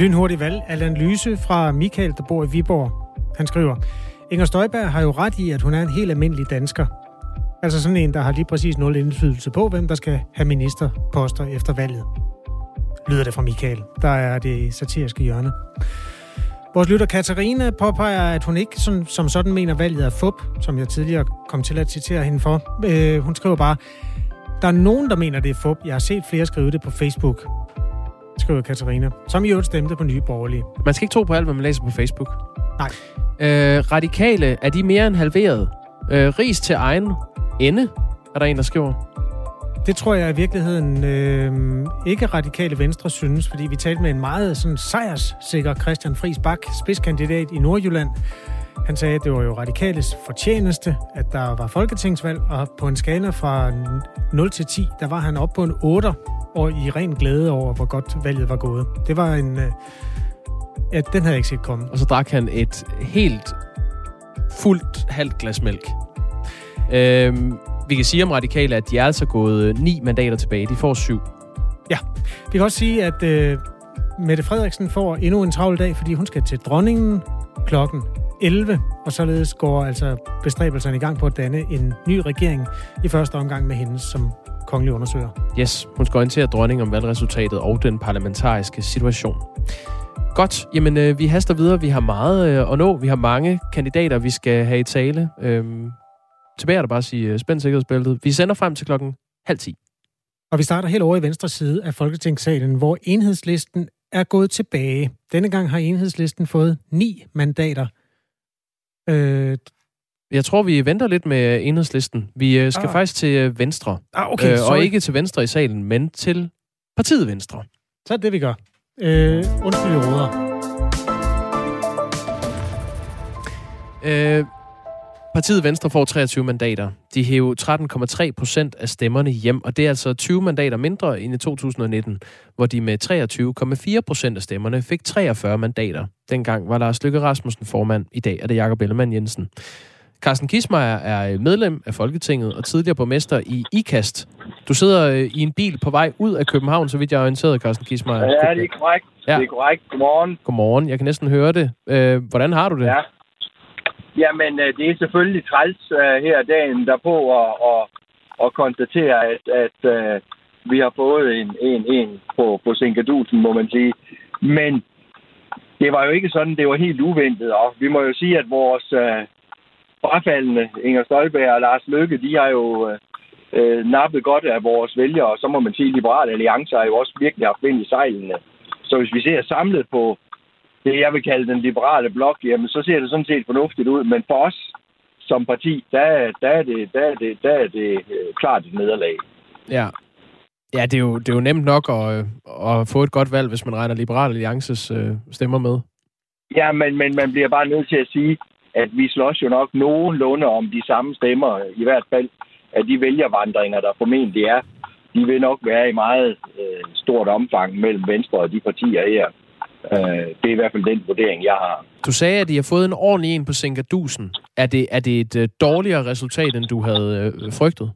Lynhurtig valg analyse fra Michael, der bor i Viborg. Han skriver, Inger Støjberg har jo ret i, at hun er en helt almindelig dansker. Altså sådan en, der har lige præcis nul indflydelse på, hvem der skal have ministerposter efter valget. Lyder det fra Michael. Der er det satiriske hjørne. Vores lytter Katarina påpeger, at hun ikke som, som sådan mener, valget er fup, som jeg tidligere kom til at citere hende for. Øh, hun skriver bare, der er nogen, der mener, det er fup. Jeg har set flere skrive det på Facebook skriver Katarina, som i øvrigt stemte på Nye Borgerlige. Man skal ikke tro på alt, hvad man læser på Facebook. Nej. Øh, radikale, er de mere end halveret? Øh, ris til egen ende, er der en, der skriver. Det tror jeg i virkeligheden øh, ikke radikale venstre synes, fordi vi talte med en meget sådan, sejrssikker Christian Friis Bak, spidskandidat i Nordjylland. Han sagde, at det var jo radikales fortjeneste, at der var folketingsvalg, og på en skala fra 0 til 10, der var han oppe på en 8, og i ren glæde over, hvor godt valget var gået. Det var en... Øh, ja, den havde jeg ikke set komme. Og så drak han et helt fuldt halvt glas mælk. Øhm, vi kan sige om radikale, at de er altså gået ni mandater tilbage. De får syv. Ja, vi kan også sige, at øh, Mette Frederiksen får endnu en travl dag, fordi hun skal til dronningen klokken 11, og således går altså bestræbelserne i gang på at danne en ny regering i første omgang med hende som kongelig undersøger. Yes, hun skal orientere dronningen om valgresultatet og den parlamentariske situation. Godt, jamen øh, vi haster videre. Vi har meget øh, at nå. Vi har mange kandidater, vi skal have i tale. Øhm, tilbage er der bare at sige øh, spænd sikkerhedsbæltet. Vi sender frem til klokken halv ti. Og vi starter helt over i venstre side af Folketingssalen, hvor enhedslisten er gået tilbage. Denne gang har enhedslisten fået ni mandater. Øh, jeg tror, vi venter lidt med enhedslisten. Vi øh, skal ah. faktisk til øh, Venstre. Ah, okay, øh, og ikke til Venstre i salen, men til partiet Venstre. Så er det, vi gør. Øh, undskyld, jeg råder. Øh, partiet Venstre får 23 mandater. De hæver 13,3 procent af stemmerne hjem, og det er altså 20 mandater mindre end i 2019, hvor de med 23,4 procent af stemmerne fik 43 mandater. Dengang var Lars Løkke Rasmussen formand. I dag er det Jakob Ellemann Jensen. Carsten Kismeier er medlem af Folketinget og tidligere borgmester i IKAST. Du sidder øh, i en bil på vej ud af København, så vidt jeg er orienteret, Carsten Kismeier. Ja, det er korrekt. Ja. Det er korrekt. Godmorgen. Godmorgen. Jeg kan næsten høre det. Øh, hvordan har du det? Ja. Jamen, øh, det er selvfølgelig træls øh, her dagen derpå at, at, at konstatere, at, at uh, vi har fået en, en, en på, på Sinkadusen, må man sige. Men det var jo ikke sådan, det var helt uventet, og vi må jo sige, at vores, uh, frafaldende Inger Støjberg og Lars Løkke, de har jo øh, nappet godt af vores vælgere, og så må man sige, at Liberale Alliance har jo også virkelig haft vind i sejlene. Så hvis vi ser samlet på det, jeg vil kalde den liberale blok, jamen så ser det sådan set fornuftigt ud. Men for os som parti, der, der, er, det, der, er, det, der er det øh, klart et nederlag. Ja. Ja, det er, jo, det er jo nemt nok at, at få et godt valg, hvis man regner Liberale Alliances øh, stemmer med. Ja, men, men man bliver bare nødt til at sige, at vi slås jo nok nogenlunde om de samme stemmer, i hvert fald af de vælgervandringer, der formentlig er. De vil nok være i meget øh, stort omfang mellem Venstre og de partier her. Øh, det er i hvert fald den vurdering, jeg har. Du sagde, at de har fået en ordentlig en på Sinkadusen. Er det, er det et øh, dårligere resultat, end du havde øh, frygtet?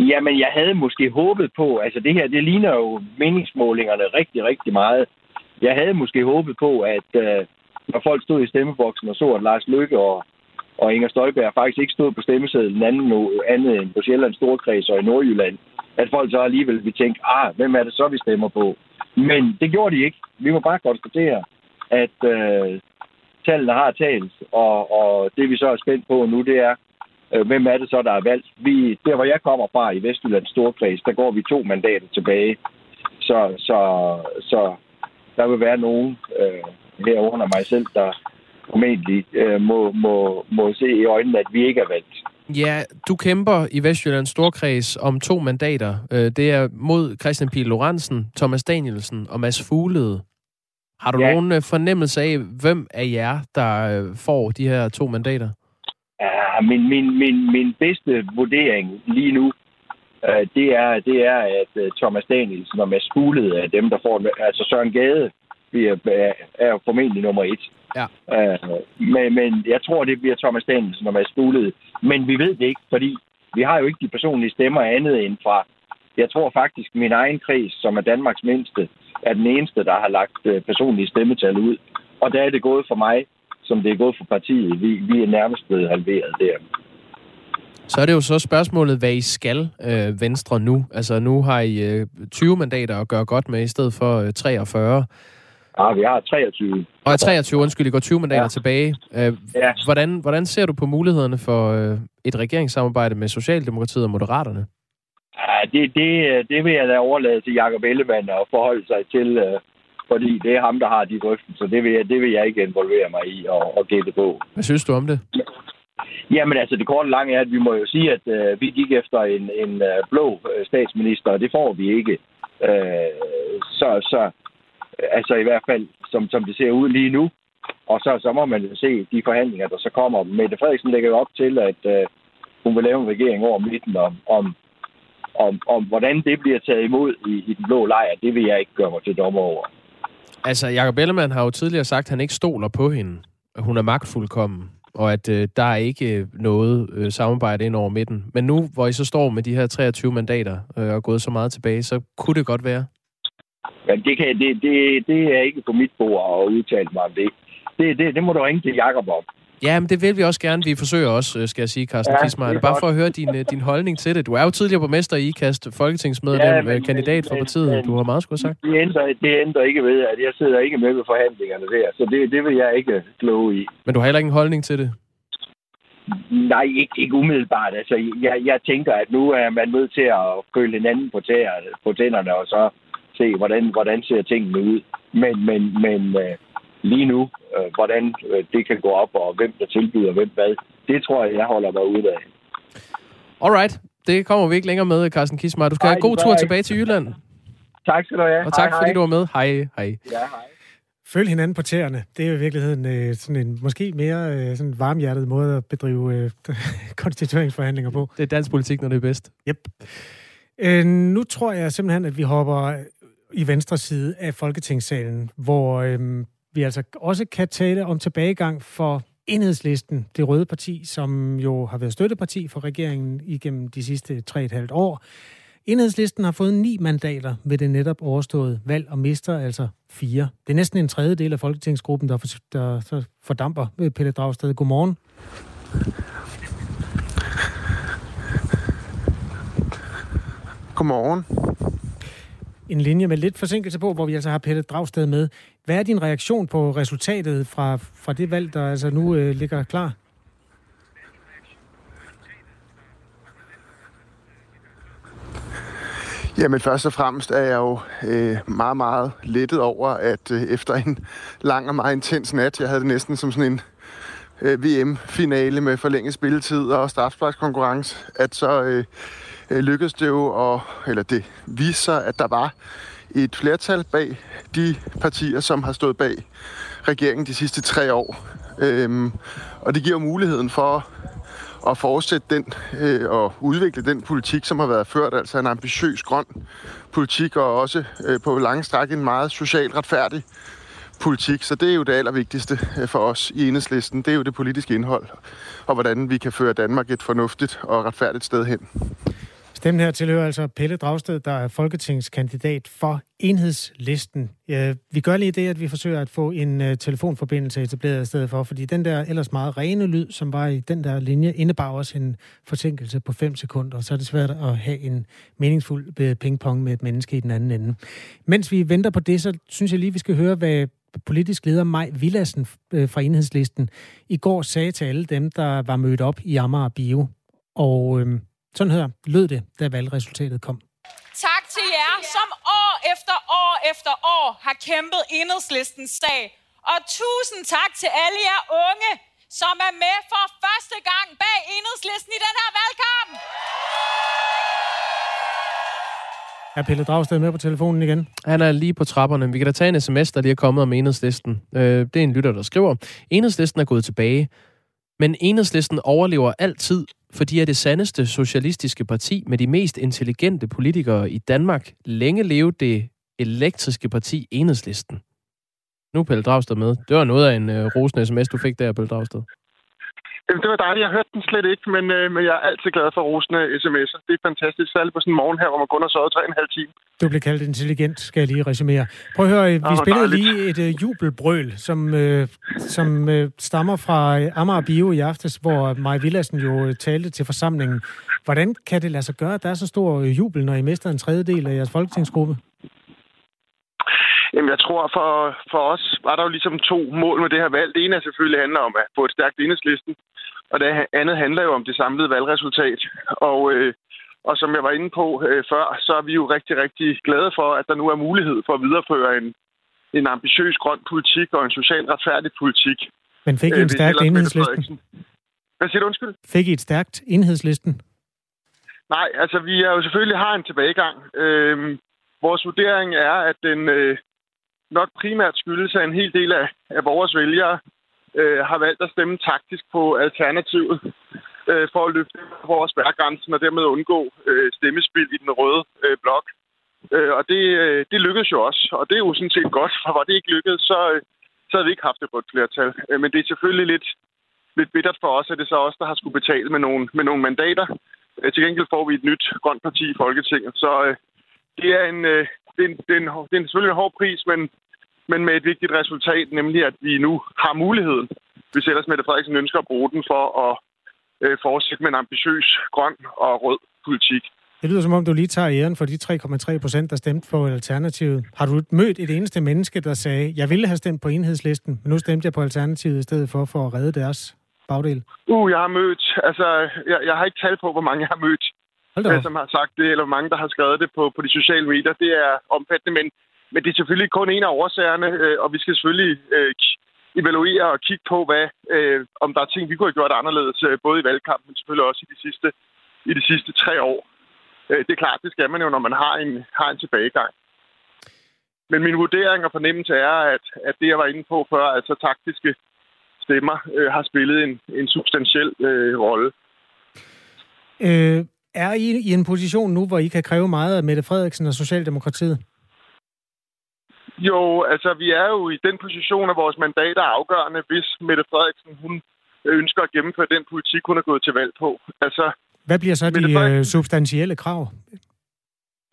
Jamen, jeg havde måske håbet på, altså det her, det ligner jo meningsmålingerne rigtig, rigtig meget. Jeg havde måske håbet på, at, øh, når folk stod i stemmeboksen og så, at Lars Lykke og, og Inger Støjberg faktisk ikke stod på stemmesedlen anden, andet end på Sjællands Storkreds og i Nordjylland, at folk så alligevel vil tænke, ah, hvem er det så, vi stemmer på? Men det gjorde de ikke. Vi må bare konstatere, at øh, tallene har talt, og, og det vi så er spændt på nu, det er, øh, hvem er det så, der er valgt? Vi, der, hvor jeg kommer fra i Vestjyllands Storkreds, der går vi to mandater tilbage. Så, så, så der vil være nogen, øh, herunder mig selv, der formentlig øh, må, må, må se i øjnene, at vi ikke er valgt. Ja, du kæmper i Vestjyllands Storkreds om to mandater. Øh, det er mod Christian Pil Lorentzen, Thomas Danielsen og Mads Fuglede. Har du ja. nogen øh, fornemmelse af, hvem af jer, der øh, får de her to mandater? Ja, min, min, min, min bedste vurdering lige nu, det er, det er, at Thomas Danielsen og Mads Fuglede er dem, der får... Altså Søren Gade vi er, formentlig nummer et. Ja. Men, men jeg tror, det bliver Thomas Danielsen og Mads Fuglede. Men vi ved det ikke, fordi vi har jo ikke de personlige stemmer andet end fra, jeg tror faktisk, min egen kreds, som er Danmarks mindste, er den eneste, der har lagt øh, personlige stemmetal ud. Og der er det gået for mig, som det er gået for partiet. Vi, vi er nærmest blevet halveret der. Så er det jo så spørgsmålet, hvad I skal, øh, Venstre, nu. Altså, nu har I øh, 20 mandater at gøre godt med, i stedet for øh, 43. Ja, vi har 23. Og 23, undskyld, I går 20 mandater ja. tilbage. Øh, Ja. hvordan, hvordan ser du på mulighederne for øh, et regeringssamarbejde med Socialdemokratiet og Moderaterne? Ja, det, det, det vil jeg da overlade til Jacob Ellemann at forholde sig til, øh, fordi det er ham, der har de drøftelser. Det vil jeg, det vil jeg ikke involvere mig i og, og gætte på. Hvad synes du om det? Jamen altså, det korte lange er, at vi må jo sige, at øh, vi gik efter en, en øh, blå øh, statsminister, og det får vi ikke. Øh, så, så altså i hvert fald, som, som det ser ud lige nu. Og så, så må man jo se de forhandlinger, der så kommer. Mette Frederiksen lægger jo op til, at øh, hun vil lave en regering over midten om, om, om, om hvordan det bliver taget imod i, i den blå lejr. Det vil jeg ikke gøre mig til dommer over. Altså, Jacob Ellemann har jo tidligere sagt, at han ikke stoler på hende. At hun er magtfuldkommen, og at øh, der er ikke øh, noget øh, samarbejde ind over midten. Men nu, hvor I så står med de her 23 mandater øh, og er gået så meget tilbage, så kunne det godt være. Men det, kan, det, det, det er ikke på mit bord at udtale mig om det. Det, det, det må du ringe til Jacob om. Ja, men det vil vi også gerne. Vi forsøger også, øh, skal jeg sige, Carsten Ja, Kismar. det er Bare for at høre din, øh, din holdning til det. Du er jo tidligere borgmester i IKAST, folketingsmedlem, Ja, ja, men- kandidat for partiet. men- Du har meget skulle have sagt. Det ændrer, det ændrer ikke ved, at jeg sidder ikke med ved forhandlingerne der. Så det, det vil jeg ikke kloge i. Men du har heller ikke en holdning til det. Nej, ikke, ikke umiddelbart. Altså, jeg, jeg tænker, at nu er man nødt til at føle hinanden på, tæer, på tænderne, og så se, hvordan, hvordan ser tingene ud. Men, men, men øh, lige nu, øh, hvordan øh, det kan gå op, og hvem der tilbyder hvem hvad, det tror jeg, jeg holder mig ude af. Alright, det kommer vi ikke længere med, Carsten Kismar. Du skal Nej, have god tur jeg tilbage til Jylland. Tak skal du have. Og tak hej, fordi hej. du var med. Hej, hej. Ja, hej. Følg hinanden på tæerne. Det er i virkeligheden øh, sådan en måske mere øh, sådan varmhjertet måde at bedrive øh, konstitueringsforhandlinger på. Det er dansk politik, når det er bedst. Yep. Øh, nu tror jeg simpelthen, at vi hopper i venstre side af Folketingssalen, hvor øh, vi altså også kan tale om tilbagegang for Enhedslisten, det røde parti, som jo har været støtteparti for regeringen igennem de sidste 3,5 år. Enhedslisten har fået ni mandater ved det netop overståede valg og mister altså fire. Det er næsten en tredjedel af folketingsgruppen, der, for, der så fordamper ved Pelle Dragsted. Godmorgen. Godmorgen en linje med lidt forsinkelse på, hvor vi altså har Pelle Dragsted med. Hvad er din reaktion på resultatet fra, fra det valg, der altså nu øh, ligger klar? Jamen først og fremmest er jeg jo øh, meget, meget lettet over, at øh, efter en lang og meget intens nat, jeg havde det næsten som sådan en øh, VM-finale med forlænget spilletid og strafsparkskonkurrence, at så øh, øh, lykkedes det jo, at, eller det viste sig, at der var et flertal bag de partier, som har stået bag regeringen de sidste tre år. Øhm, og det giver muligheden for at fortsætte den øh, og udvikle den politik, som har været ført, altså en ambitiøs grøn politik, og også øh, på lange stræk en meget socialt retfærdig politik. Så det er jo det allervigtigste øh, for os i enhedslisten. Det er jo det politiske indhold, og hvordan vi kan føre Danmark et fornuftigt og retfærdigt sted hen. Stemmen her tilhører altså Pelle Dragsted, der er folketingskandidat for enhedslisten. Vi gør lige det, at vi forsøger at få en øh, telefonforbindelse etableret i stedet for, fordi den der ellers meget rene lyd, som var i den der linje, indebar også en forsinkelse på 5 sekunder, så er det svært at have en meningsfuld øh, pingpong med et menneske i den anden ende. Mens vi venter på det, så synes jeg lige, vi skal høre, hvad politisk leder Maj Villassen øh, fra enhedslisten i går sagde til alle dem, der var mødt op i Amager Bio. Og øh, sådan her lød det, da valgresultatet kom. Tak til jer, som år efter år efter år har kæmpet enhedslistens sag. Og tusind tak til alle jer unge, som er med for første gang bag enhedslisten i den her valgkamp. Er Pelle Dragsted med på telefonen igen? Han er lige på trapperne. Vi kan da tage en sms, der lige er kommet om enhedslisten. Øh, det er en lytter, der skriver, enhedslisten er gået tilbage, men enhedslisten overlever altid, for de er det sandeste socialistiske parti med de mest intelligente politikere i Danmark. Længe leve det elektriske parti enhedslisten. Nu er Pelle Dragsted med. Det var noget af en øh, rosende sms, du fik der, Pelle Dragsted. Det var dejligt. Jeg hørte den slet ikke, men, øh, men jeg er altid glad for rosende sms'er. Det er fantastisk, særligt på sådan en morgen her, hvor man kun har sovet 3,5 timer. Du blev kaldt intelligent, skal jeg lige resumere. Prøv at høre, vi hvor spillede dejligt. lige et uh, jubelbrøl, som, uh, som uh, stammer fra uh, Amager Bio i aftes, hvor Maja Villadsen jo uh, talte til forsamlingen. Hvordan kan det lade sig gøre, at der er så stor jubel, når I mister en tredjedel af jeres folketingsgruppe? Jamen, jeg tror, for, for os var der jo ligesom to mål med det her valg. Det ene er selvfølgelig handler om at få et stærkt enhedslisten, og det andet handler jo om det samlede valgresultat. Og, øh, og som jeg var inde på øh, før, så er vi jo rigtig, rigtig glade for, at der nu er mulighed for at videreføre en, en ambitiøs grøn politik og en socialt retfærdig politik. Men fik I Øh, en hvis stærk ellers Mette enhedslisten? Hvad siger du undskyld? Fik I et stærkt enhedslisten? Nej, altså vi er jo selvfølgelig har en tilbagegang. Øhm, vores vurdering er, at den øh, nok primært skyldes, at en hel del af, af vores vælgere øh, har valgt at stemme taktisk på alternativet øh, for at løfte vores spærregrænsen og dermed undgå øh, stemmespil i den røde øh, blok. Øh, og det, øh, det lykkedes jo også, og det er jo sådan set godt, for var det ikke lykkedes, så, øh, så havde vi ikke haft et rødt flertal. Øh, men det er selvfølgelig lidt, lidt bittert for os, at det så også der har skulle betale med nogle, med nogle mandater. Øh, til gengæld får vi et nyt grønt parti i Folketinget, så øh, det, er en, øh, det, er en, det, er en, det er selvfølgelig en hård pris, men, men med et vigtigt resultat, nemlig at vi nu har muligheden, hvis ellers Mette Frederiksen ønsker at bruge den for at øh, fortsætte med en ambitiøs grøn og rød politik. Det lyder som om, du lige tager æren for de 3,3 procent, der stemte på Alternativet. Har du mødt et eneste menneske, der sagde, jeg ville have stemt på enhedslisten, men nu stemte jeg på Alternativet i stedet for, for at redde deres bagdel? Uh, jeg har mødt, altså, jeg, jeg har ikke tal på, hvor mange jeg har mødt, som har sagt det, eller hvor mange, der har skrevet det på, på de sociale medier. Det er omfattende, men, men det er selvfølgelig kun en af årsagerne, øh, og vi skal selvfølgelig øh, evaluere og kigge på, hvad, øh, om der er ting, vi kunne have gjort anderledes, øh, både i valgkampen, men selvfølgelig også i de sidste, i de sidste tre år. Øh, det er klart, det skal man jo, når man har en, har en tilbagegang. Men min vurdering og fornemmelse er, at, at det, jeg var inde på før, altså taktiske stemmer, øh, har spillet en, en substantiel øh, rolle. Øh, er I i en position nu, hvor I kan kræve meget af Mette Frederiksen og Socialdemokratiet? Jo, altså vi er jo i den position, at vores mandater er afgørende, hvis Mette Frederiksen hun ønsker at gennemføre den politik, hun er gået til valg på. Altså, Hvad bliver så Mette de øh, Frederiksen- substantielle krav?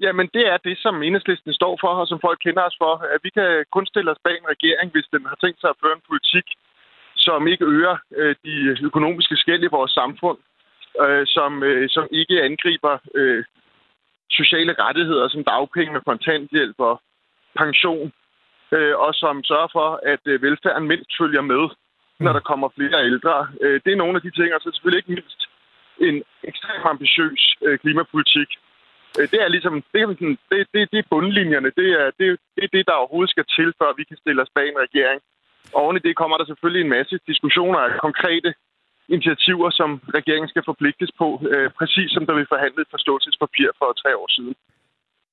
jamen det er det, som enhedslisten står for, og som folk kender os for. At vi kan kun stille os bag en regering, hvis den har tænkt sig at føre en politik, som ikke øger øh, de økonomiske skæld i vores samfund, øh, som, øh, som ikke angriber øh, sociale rettigheder som dagpenge og kontanthjælp og pension, øh, og som sørger for, at øh, velfærden mindst følger med, når der kommer flere ældre. Øh, det er nogle af de ting, og så selvfølgelig ikke mindst en ekstremt ambitiøs øh, klimapolitik. Øh, det er ligesom, det, er sådan, det, det, det er bundlinjerne. Det er det, det er det, der overhovedet skal til, før vi kan stille os bag en regering. Og oven i det kommer der selvfølgelig en masse diskussioner af konkrete initiativer, som regeringen skal forpligtes på, øh, præcis som der vi forhandlede et forståelsespapir for tre år siden.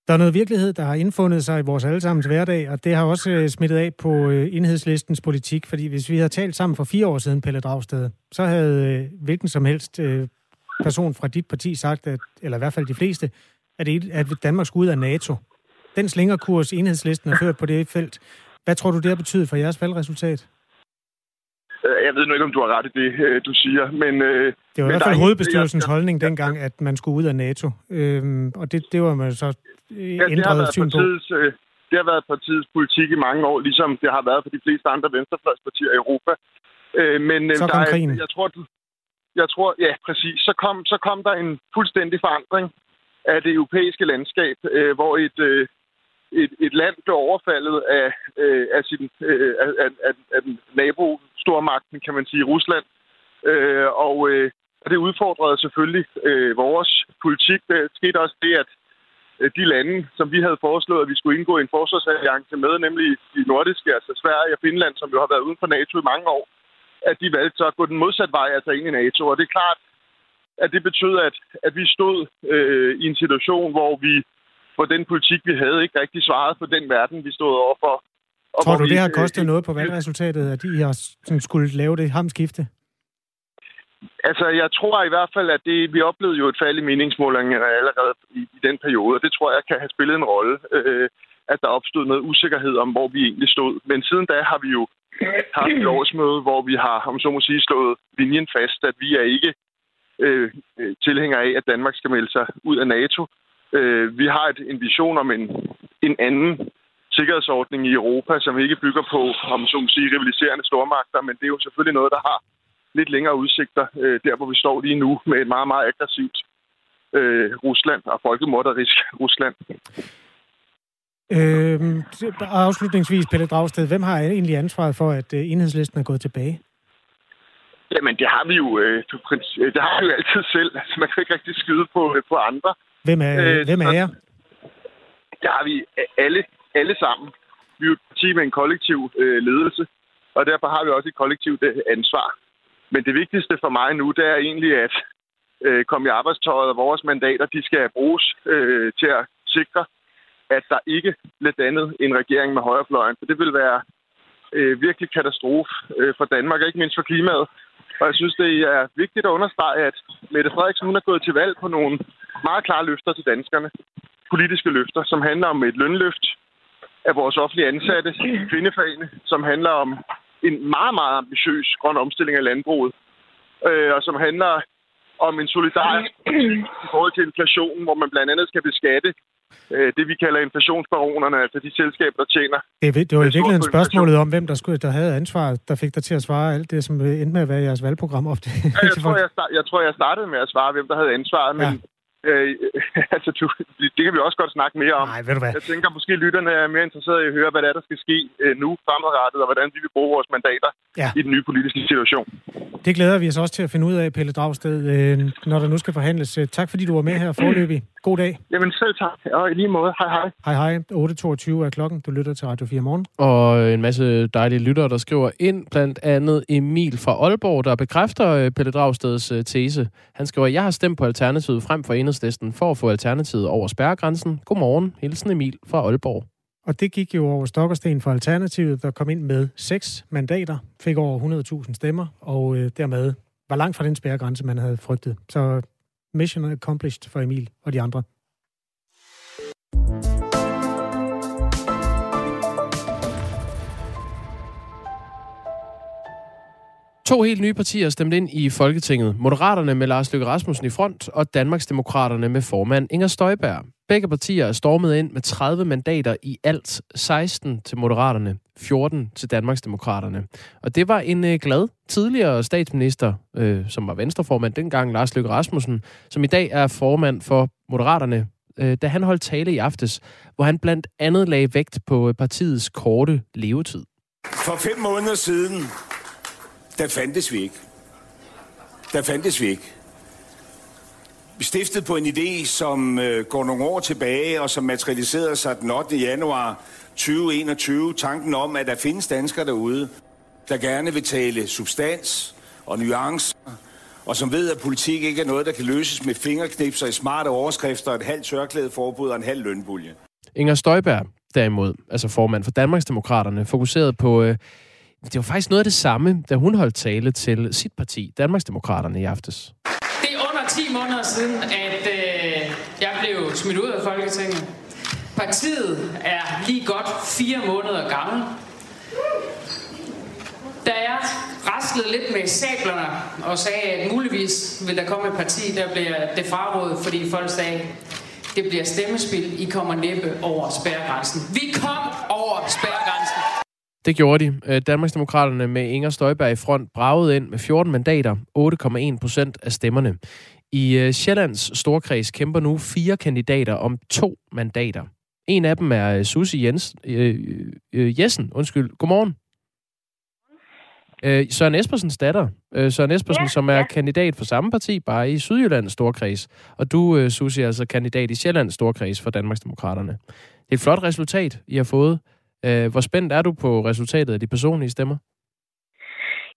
Der er noget virkelighed, der har indfundet sig i vores allesammens hverdag, og det har også øh, smittet af på øh, enhedslistens politik, fordi hvis vi havde talt sammen for fire år siden, Pelle Dragsted, så havde øh, hvilken som helst person fra dit parti sagt, at, eller i hvert fald de fleste, at, det- at Danmark skulle ud af NATO. Den slingerkurs, enhedslisten har ført på det felt, hvad tror du, det har betydet for jeres valgresultat? Øh, Jeg ved nu ikke, om du har ret i det, øh, du siger, men... Øh, Det var i men hvert der fald er hovedbestyrelsens jeg- holdning dengang, at man skulle ud af NATO. Øhm, og det, det var man så Ja, det har, ændret været syn på. partiets, det har været partiets politik i mange år, ligesom det har været for de fleste andre venstrefløjspartier i Europa. Øh, men Så der kom er- krigen. Jeg tror, du, jeg tror, ja, præcis. Så kom, så kom der en fuldstændig forandring af det europæiske landskab, øh, hvor et, øh, et, et land blev overfaldet af, øh, af, sin, øh, af, af, af, af den nabo stormagten, kan man sige, Rusland. Øh, og, øh, og det udfordrede selvfølgelig øh, vores politik. Der skete også det, at øh, de lande, som vi havde foreslået, at vi skulle indgå i en forsvarsalliance med, nemlig de nordiske, altså Sverige og Finland, som jo har været uden for NATO i mange år, at de valgte så at gå den modsatte vej, altså ind i NATO. Og det er klart, at det betød, at, at vi stod øh, i en situation, hvor vi hvor den politik, vi havde, ikke rigtig svarede på den verden, vi stod overfor. Og Tror du, vi det har øh, kostet noget på valgresultatet, at de har sådan skulle lave det hamskifte? Altså, jeg tror i hvert fald, at det, vi oplevede jo et fald i meningsmålingerne allerede i, i den periode, og det tror jeg kan have spillet en rolle. Øh, at der opstod noget usikkerhed om, hvor vi egentlig stod. Men siden da har vi jo haft et årsmøde, hvor vi har, om så må sige, slået linjen fast, at vi er ikke øh, tilhængere af, at Danmark skal melde sig ud af NATO. Øh, vi har et, en vision om en, en anden sikkerhedsordning i Europa, som ikke bygger på, om så sige, rivaliserende stormagter, men det er jo selvfølgelig noget, der har lidt længere udsigter, øh, der hvor vi står lige nu, med et meget, meget aggressivt øh, Rusland og folkemorderisk Rusland. Øhm, afslutningsvis, Pelle Dragsted, hvem har egentlig ansvaret for, at øh, enhedslisten er gået tilbage? Jamen, det har vi jo, øh, det har vi jo altid selv. Altså, man kan ikke rigtig skyde på, på andre. Hvem er, øh, hvem er jer? Det har vi alle, alle sammen. Vi er jo et parti med en kollektiv øh, ledelse, og derfor har vi også et kollektivt øh, ansvar. Men det vigtigste for mig nu, det er egentlig at øh, komme i arbejdstøjet, og vores mandater, de skal bruges øh, til at sikre, at der ikke bliver dannet en regering med højrefløjen. For det vil være øh, virkelig katastrofe øh, for Danmark, og ikke mindst for klimaet. Og jeg synes, det er vigtigt at understrege, at Mette Frederiksen hun er gået til valg på nogle meget klare løfter til danskerne. Politiske løfter, som handler om et lønløft af vores offentlige ansatte, kvindefagene, som handler om en meget, meget ambitiøs grøn omstilling af landbruget, øh, og som handler om en solidarisk i forhold til inflationen, hvor man blandt andet skal beskatte øh, det, vi kalder inflationsbaronerne, altså de selskaber, der tjener. Det, det var i virkeligheden spørgsmålet om, hvem der, skulle, der havde ansvar, der fik dig til at svare alt det, som endte med at være jeres valgprogram op. Det, ja, jeg, tror, jeg, jeg tror, jeg startede med at svare, hvem der havde ansvaret, men ja. Øh, altså, du, det kan vi også godt snakke mere om. Nej, ved du hvad? Jeg tænker, måske lytterne er mere interesserede i at høre, hvad det er, der skal ske øh, nu fremadrettet, og hvordan vi vil bruge vores mandater ja. i den nye politiske situation. Det glæder vi os også til at finde ud af, Pelle Dragsted, øh, når der nu skal forhandles. Tak fordi du var med her forløbig. God dag. Jamen selv tak, og i lige måde. Hej hej. Hej hej. 8.22 er klokken. Du lytter til Radio 4 morgen. Og en masse dejlige lyttere, der skriver ind, blandt andet Emil fra Aalborg, der bekræfter øh, Pelle Dragsteds øh, tese. Han skriver, jeg har stemt på Alternativet frem for enhedslisten for at få Alternativet over spærregrænsen. Godmorgen. Hilsen Emil fra Aalborg. Og det gik jo over Stokkersten for Alternativet, der kom ind med seks mandater, fik over 100.000 stemmer, og øh, dermed var langt fra den spærregrænse, man havde frygtet. Så mission accomplished for Emil og de andre. To helt nye partier stemte ind i Folketinget. Moderaterne med Lars Løkke Rasmussen i front, og Danmarksdemokraterne med formand Inger Støjberg. Begge partier er stormet ind med 30 mandater i alt. 16 til Moderaterne, 14 til Danmarksdemokraterne. Og det var en øh, glad tidligere statsminister, øh, som var venstreformand dengang, Lars Løkke Rasmussen, som i dag er formand for Moderaterne, øh, da han holdt tale i aftes, hvor han blandt andet lagde vægt på øh, partiets korte levetid. For fem måneder siden der fandtes vi ikke. Der fandtes vi ikke stiftet på en idé, som øh, går nogle år tilbage, og som materialiserede sig den 8. januar 2021. Tanken om, at der findes danskere derude, der gerne vil tale substans og nuancer, og som ved, at politik ikke er noget, der kan løses med fingerknipser i smarte overskrifter, et halvt tørklædeforbud og en halv lønbulje. Inger Støjberg, derimod, altså formand for Danmarksdemokraterne, fokuseret på øh, det var faktisk noget af det samme, da hun holdt tale til sit parti, Danmarksdemokraterne, i aftes. Det 10 måneder siden, at øh, jeg blev smidt ud af Folketinget. Partiet er lige godt fire måneder gammel. Da jeg raslede lidt med sablerne og sagde, at muligvis vil der komme et parti, der bliver det frarådet, fordi folk sagde, det bliver stemmespil, I kommer næppe over spærregrænsen. Vi over spærregrænsen. Det gjorde de. Øh, Danmarksdemokraterne med Inger Støjberg i front bragede ind med 14 mandater, 8,1 procent af stemmerne. I øh, Sjællands Storkreds kæmper nu fire kandidater om to mandater. En af dem er øh, Susie Jens, øh, øh, Jessen. Undskyld. Godmorgen. Øh, Søren Espersens datter. Øh, Søren Espersen, ja, som er ja. kandidat for samme parti, bare i Sydjyllands Storkreds. Og du, øh, Susie, er altså kandidat i Sjællands Storkreds for Danmarksdemokraterne. Det er et flot resultat, I har fået. Øh, hvor spændt er du på resultatet af de personlige stemmer?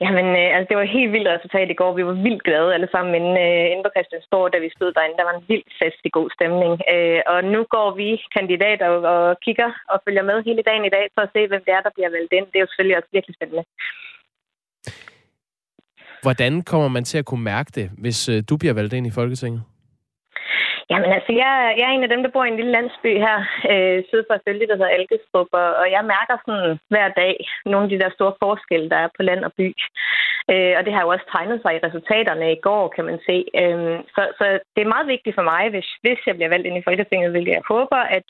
Jamen, øh, altså, det var et helt vildt resultat i går. Vi var vildt glade alle sammen inde, øh, inde på Christiansborg, da vi stod derinde. Der var en vildt fest i god stemning. Øh, og nu går vi kandidater og, kigger og følger med hele dagen i dag for at se, hvem det er, der bliver valgt ind. Det er jo selvfølgelig også virkelig spændende. Hvordan kommer man til at kunne mærke det, hvis øh, du bliver valgt ind i Folketinget? Jamen altså, jeg, jeg er en af dem, der bor i en lille landsby her, øh, syd for Følge, der hedder Algestrup, og, og jeg mærker sådan hver dag nogle af de der store forskelle, der er på land og by. Øh, og det har jo også tegnet sig i resultaterne i går, kan man se. Øh, så, så det er meget vigtigt for mig, hvis, hvis jeg bliver valgt ind i Folketinget, hvilket jeg håber, at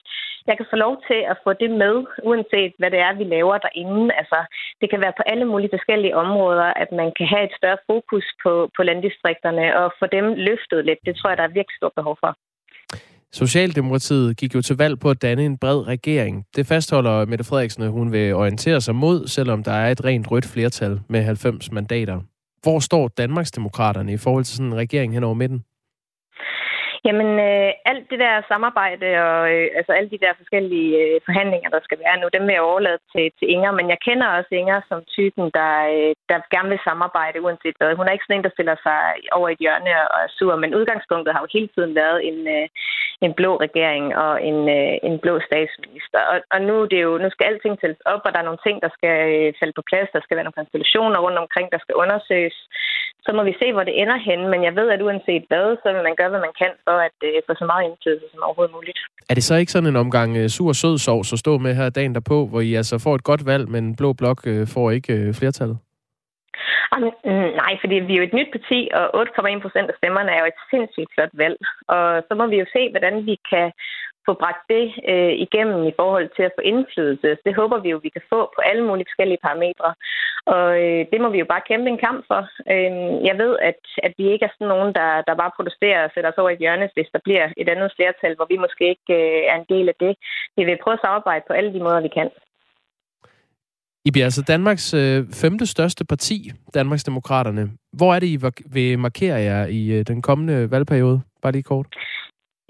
jeg kan få lov til at få det med, uanset hvad det er, vi laver derinde. Altså, det kan være på alle mulige forskellige områder, at man kan have et større fokus på, på landdistrikterne og få dem løftet lidt. Det tror jeg, der er virkelig stort behov for. Socialdemokratiet gik jo til valg på at danne en bred regering. Det fastholder Mette Frederiksen, at hun vil orientere sig mod, selvom der er et rent rødt flertal med 90 mandater. Hvor står Danmarksdemokraterne i forhold til sådan en regering hen over midten? Jamen, øh, alt det der samarbejde og øh, altså alle de der forskellige øh, forhandlinger, der skal være nu, dem vil jeg overlade til, til Inger. Men jeg kender også Inger som typen, der, øh, der gerne vil samarbejde uanset hvad. Hun er ikke sådan en, der stiller sig over et hjørne og er sur, men udgangspunktet har jo hele tiden været en, øh, en blå regering og en, øh, en blå statsminister. Og, og nu, det er jo, nu skal alting tælles op, og der er nogle ting, der skal øh, falde på plads. Der skal være nogle konstellationer rundt omkring, der skal undersøges. Så må vi se, hvor det ender hen, men jeg ved, at uanset hvad, så vil man gøre, hvad man kan for at øh, få så meget indflydelse som overhovedet muligt. Er det så ikke sådan en omgang øh, sur og sød sovs at stå med her dagen derpå, hvor I altså får et godt valg, men Blå Blok øh, får ikke øh, flertallet? Ah, Jamen, mm, nej, fordi vi er jo et nyt parti, og 8,1 procent af stemmerne er jo et sindssygt flot valg. Og så må vi jo se, hvordan vi kan få bragt det øh, igennem i forhold til at få indflydelse. Det håber vi jo, vi kan få på alle mulige forskellige parametre. Og øh, det må vi jo bare kæmpe en kamp for. Øh, jeg ved, at, at vi ikke er sådan nogen, der, der bare protesterer og sætter os over i hjørnet, hvis der bliver et andet flertal, hvor vi måske ikke øh, er en del af det. Vi vil prøve at samarbejde på alle de måder, vi kan. I bliver altså Danmarks øh, femte største parti, Danmarks Demokraterne. Hvor er det, I vil markere jer i øh, den kommende valgperiode? Bare lige kort.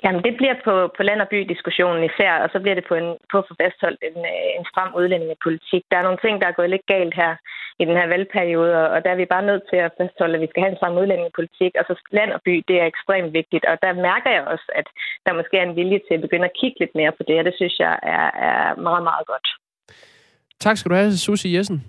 Jamen, det bliver på, på land- og by-diskussionen især, og så bliver det på, en, på at få fastholdt en, øh, en stram udlændingepolitik. Der er nogle ting, der er gået lidt galt her i den her valgperiode, og der er vi bare nødt til at fastholde, at vi skal have en stram udlændingepolitik. Og så land og by, det er ekstremt vigtigt, og der mærker jeg også, at der måske er en vilje til at begynde at kigge lidt mere på det, og det synes jeg er, er meget, meget godt. Tak skal du have, Susie Jessen.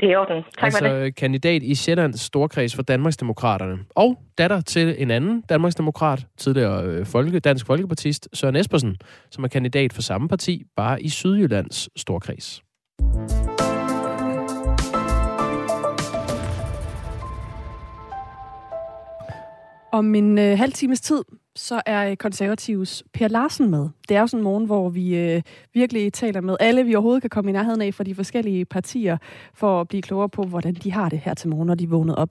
Det er i orden. Tak altså, for det. kandidat i Sjællands Storkreds for Danmarksdemokraterne. Og datter til en anden Danmarksdemokrat, tidligere øh, folke, Dansk Folkepartist, Søren Espersen, som er kandidat for samme parti, bare i Sydjyllands Storkreds. Om en øh, halv times tid, så er øh, konservativs Per Larsen med. Det er jo sådan en morgen, hvor vi øh, virkelig taler med alle, vi overhovedet kan komme i nærheden af fra de forskellige partier, for at blive klogere på, hvordan de har det her til morgen, når de er vågnet op.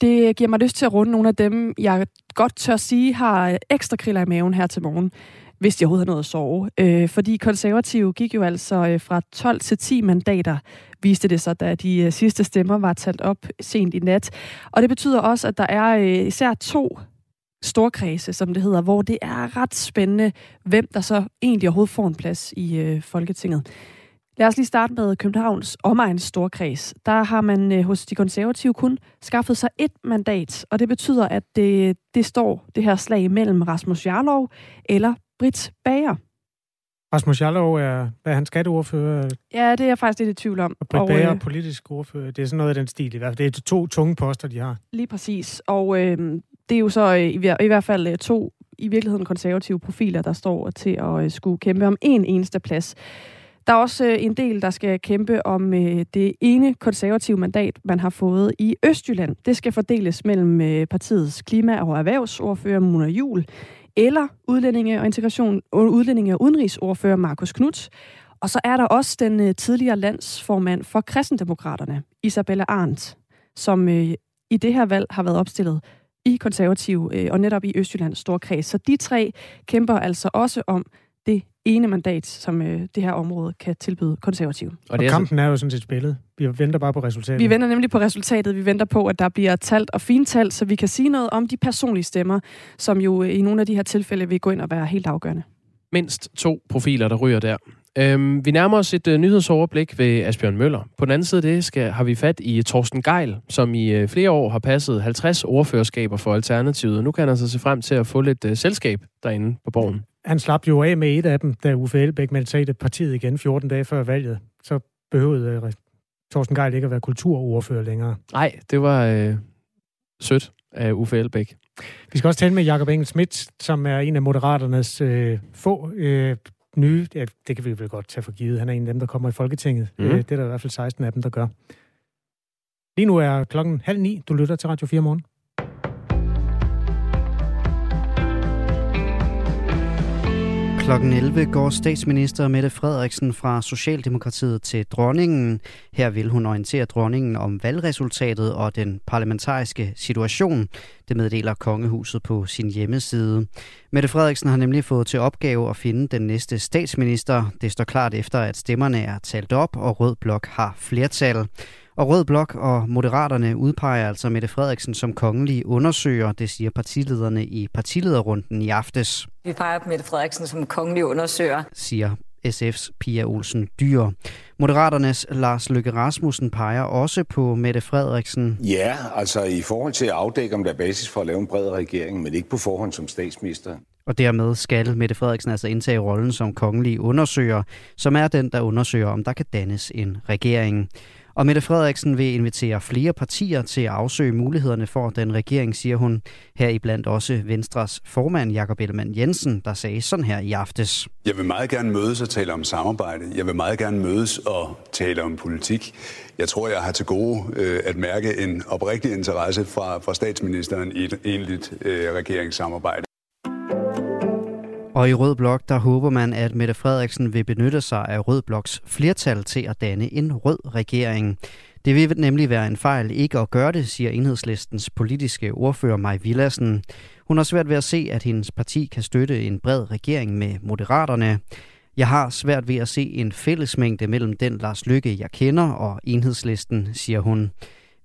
Det giver mig lyst til at runde nogle af dem, jeg godt tør sige har øh, ekstra kriller i maven her til morgen, hvis de overhovedet har noget at sove. Øh, fordi konservative gik jo altså øh, fra 12 til 10 mandater, viste det sig, da de øh, sidste stemmer var talt op sent i nat. Og det betyder også, at der er øh, især to storkredse, som det hedder, hvor det er ret spændende, hvem der så egentlig overhovedet får en plads i øh, Folketinget. Lad os lige starte med Københavns omegns storkreds. Der har man øh, hos de konservative kun skaffet sig et mandat, og det betyder, at det, det står det her slag mellem Rasmus Jarlov eller Britt Bager. Rasmus Jarlov er, hvad er han skatteordfører? Ja, det er jeg faktisk lidt i tvivl om. Og Britt Bager øh, politisk ordfører. Det er sådan noget af den stil i hvert fald. Det er to tunge poster, de har. Lige præcis. Og øh, det er jo så øh, i, i hvert fald øh, to i virkeligheden konservative profiler, der står til at øh, skulle kæmpe om en eneste plads. Der er også øh, en del, der skal kæmpe om øh, det ene konservative mandat, man har fået i Østjylland. Det skal fordeles mellem øh, partiets klima- og erhvervsordfører Mona Jul, eller udlændinge og integration, udlændinge og udenrigsordfører Markus Knudt. Og så er der også den tidligere landsformand for kristendemokraterne, Isabella Arndt, som i det her valg har været opstillet i konservative øh, og netop i Østjyllands Storkreds. Så de tre kæmper altså også om det ene mandat, som øh, det her område kan tilbyde konservative. Og, det er og kampen er jo sådan set spillet. Vi venter bare på resultatet. Vi venter nemlig på resultatet. Vi venter på, at der bliver talt og fintalt, så vi kan sige noget om de personlige stemmer, som jo øh, i nogle af de her tilfælde vil gå ind og være helt afgørende. Mindst to profiler, der ryger der. Øhm, vi nærmer os et uh, nyhedsoverblik ved Asbjørn Møller. På den anden side af det skal, har vi fat i Torsten Geil, som i uh, flere år har passet 50 ordførerskaber for Alternativet. Nu kan han altså se frem til at få lidt uh, selskab derinde på borgen. Han slap jo af med et af dem, da Uffe Elbæk meldte sig i det partiet igen 14 dage før valget. Så behøvede uh, Torsten Geil ikke at være kulturordfører længere. Nej, det var, uh, sødt af Uffe Elbæk. Vi skal også tale med Jakob Engel Schmidt, som er en af moderaternes øh, få øh, nye, ja, det kan vi vel godt tage for givet, han er en af dem, der kommer i Folketinget. Mm. Det er der i hvert fald 16 af dem, der gør. Lige nu er klokken halv ni. Du lytter til Radio 4 morgen. Klokken 11 går statsminister Mette Frederiksen fra Socialdemokratiet til dronningen. Her vil hun orientere dronningen om valgresultatet og den parlamentariske situation. Det meddeler kongehuset på sin hjemmeside. Mette Frederiksen har nemlig fået til opgave at finde den næste statsminister. Det står klart efter, at stemmerne er talt op, og Rød Blok har flertal. Og Rød Blok og Moderaterne udpeger altså Mette Frederiksen som kongelig undersøger, det siger partilederne i partilederrunden i aftes. Vi peger på Mette Frederiksen som kongelig undersøger, siger SF's Pia Olsen Dyr. Moderaternes Lars Løkke Rasmussen peger også på Mette Frederiksen. Ja, altså i forhold til at afdække, om der er basis for at lave en bred regering, men ikke på forhånd som statsminister. Og dermed skal Mette Frederiksen altså indtage rollen som kongelig undersøger, som er den, der undersøger, om der kan dannes en regering. Og Mette Frederiksen vil invitere flere partier til at afsøge mulighederne for den regering, siger hun. Her iblandt også Venstres formand Jakob Ellemann Jensen, der sagde sådan her i aftes. Jeg vil meget gerne mødes og tale om samarbejde. Jeg vil meget gerne mødes og tale om politik. Jeg tror, jeg har til gode øh, at mærke en oprigtig interesse fra, fra statsministeren i et enligt øh, regeringssamarbejde. Og i Rød Blok, der håber man, at Mette Frederiksen vil benytte sig af Rød Bloks flertal til at danne en rød regering. Det vil nemlig være en fejl ikke at gøre det, siger enhedslistens politiske ordfører Maj Villassen. Hun har svært ved at se, at hendes parti kan støtte en bred regering med moderaterne. Jeg har svært ved at se en fællesmængde mellem den Lars Lykke, jeg kender, og enhedslisten, siger hun.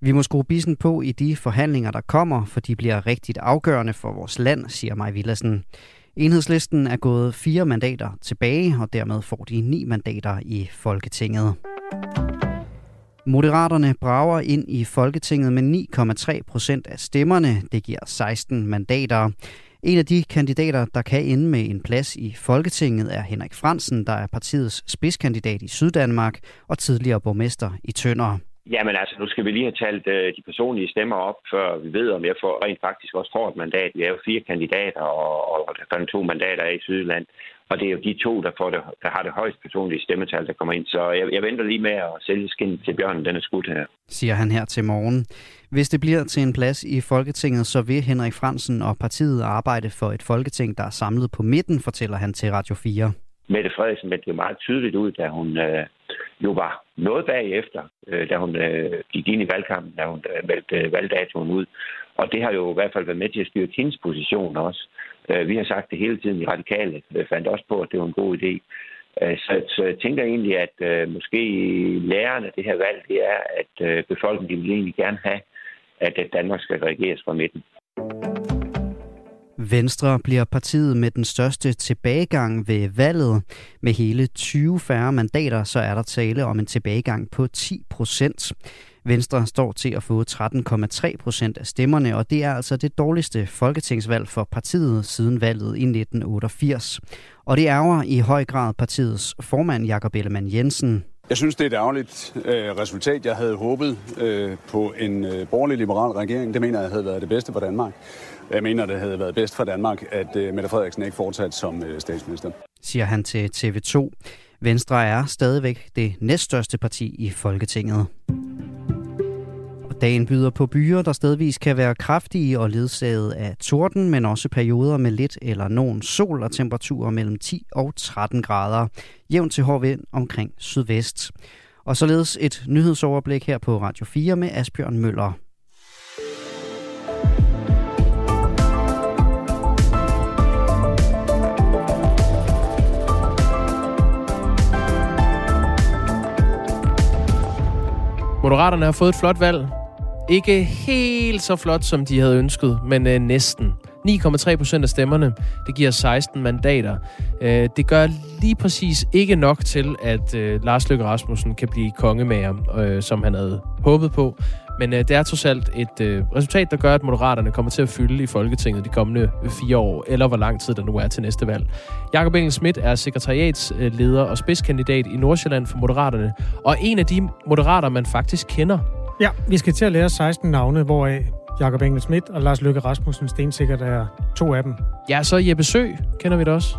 Vi må skrue bissen på i de forhandlinger, der kommer, for de bliver rigtig afgørende for vores land, siger Maj Villassen. Enhedslisten er gået fire mandater tilbage, og dermed får de ni mandater i Folketinget. Moderaterne brager ind i Folketinget med 9,3 procent af stemmerne. Det giver 16 mandater. En af de kandidater, der kan ende med en plads i Folketinget, er Henrik Fransen, der er partiets spidskandidat i Syddanmark og tidligere borgmester i Tønder. Jamen altså, nu skal vi lige have talt øh, de personlige stemmer op, før vi ved, om jeg får rent faktisk også får et mandat. Vi er jo fire kandidater, og, og der er to mandater i Sydland. Og det er jo de to, der, får det, der har det højst personlige stemmetal, der kommer ind. Så jeg, jeg venter lige med at sælge skinnet til bjørnen, den er skudt her. Siger han her til morgen. Hvis det bliver til en plads i Folketinget, så vil Henrik Fransen og partiet arbejde for et Folketing, der er samlet på midten, fortæller han til Radio 4. Mette Frederiksen meldte jo meget tydeligt ud, da hun øh, jo var noget bagefter, øh, da hun øh, gik ind i valgkampen, da hun øh, meldte øh, valgdatoen ud. Og det har jo i hvert fald været med til at styrke hendes position også. Øh, vi har sagt det hele tiden i Radikale, øh, fandt også på, at det var en god idé. Øh, så, så jeg tænker egentlig, at øh, måske lærerne af det her valg, det er, at øh, befolkningen vil egentlig gerne have, at at Danmark skal regeres fra midten. Venstre bliver partiet med den største tilbagegang ved valget. Med hele 20 færre mandater, så er der tale om en tilbagegang på 10 procent. Venstre står til at få 13,3 procent af stemmerne, og det er altså det dårligste folketingsvalg for partiet siden valget i 1988. Og det ærger i høj grad partiets formand Jakob Ellemann Jensen. Jeg synes, det er et ærgerligt øh, resultat. Jeg havde håbet øh, på en øh, borgerlig-liberal regering. Det mener jeg havde været det bedste for Danmark. Jeg mener, det havde været bedst for Danmark, at øh, Mette Frederiksen ikke fortsat som øh, statsminister. Siger han til TV2. Venstre er stadigvæk det næststørste parti i Folketinget. Dagen byder på byer, der stedvis kan være kraftige og ledsaget af torden, men også perioder med lidt eller nogen sol og temperaturer mellem 10 og 13 grader. Jævnt til hård vind omkring sydvest. Og således et nyhedsoverblik her på Radio 4 med Asbjørn Møller. Moderaterne har fået et flot valg. Ikke helt så flot, som de havde ønsket, men øh, næsten. 9,3 procent af stemmerne, det giver 16 mandater. Øh, det gør lige præcis ikke nok til, at øh, Lars Løkke Rasmussen kan blive kongemager, øh, som han havde håbet på. Men øh, det er trods alt et øh, resultat, der gør, at Moderaterne kommer til at fylde i Folketinget de kommende øh, fire år, eller hvor lang tid der nu er til næste valg. Jakob Engel Schmidt er sekretariatsleder og spidskandidat i Nordsjælland for Moderaterne, og en af de moderater, man faktisk kender. Ja, vi skal til at lære 16 navne, hvoraf Jakob Engel Schmidt og Lars Løkke Rasmussen. Stensikkert er to af dem. Ja, så Jeppe Sø kender vi det også.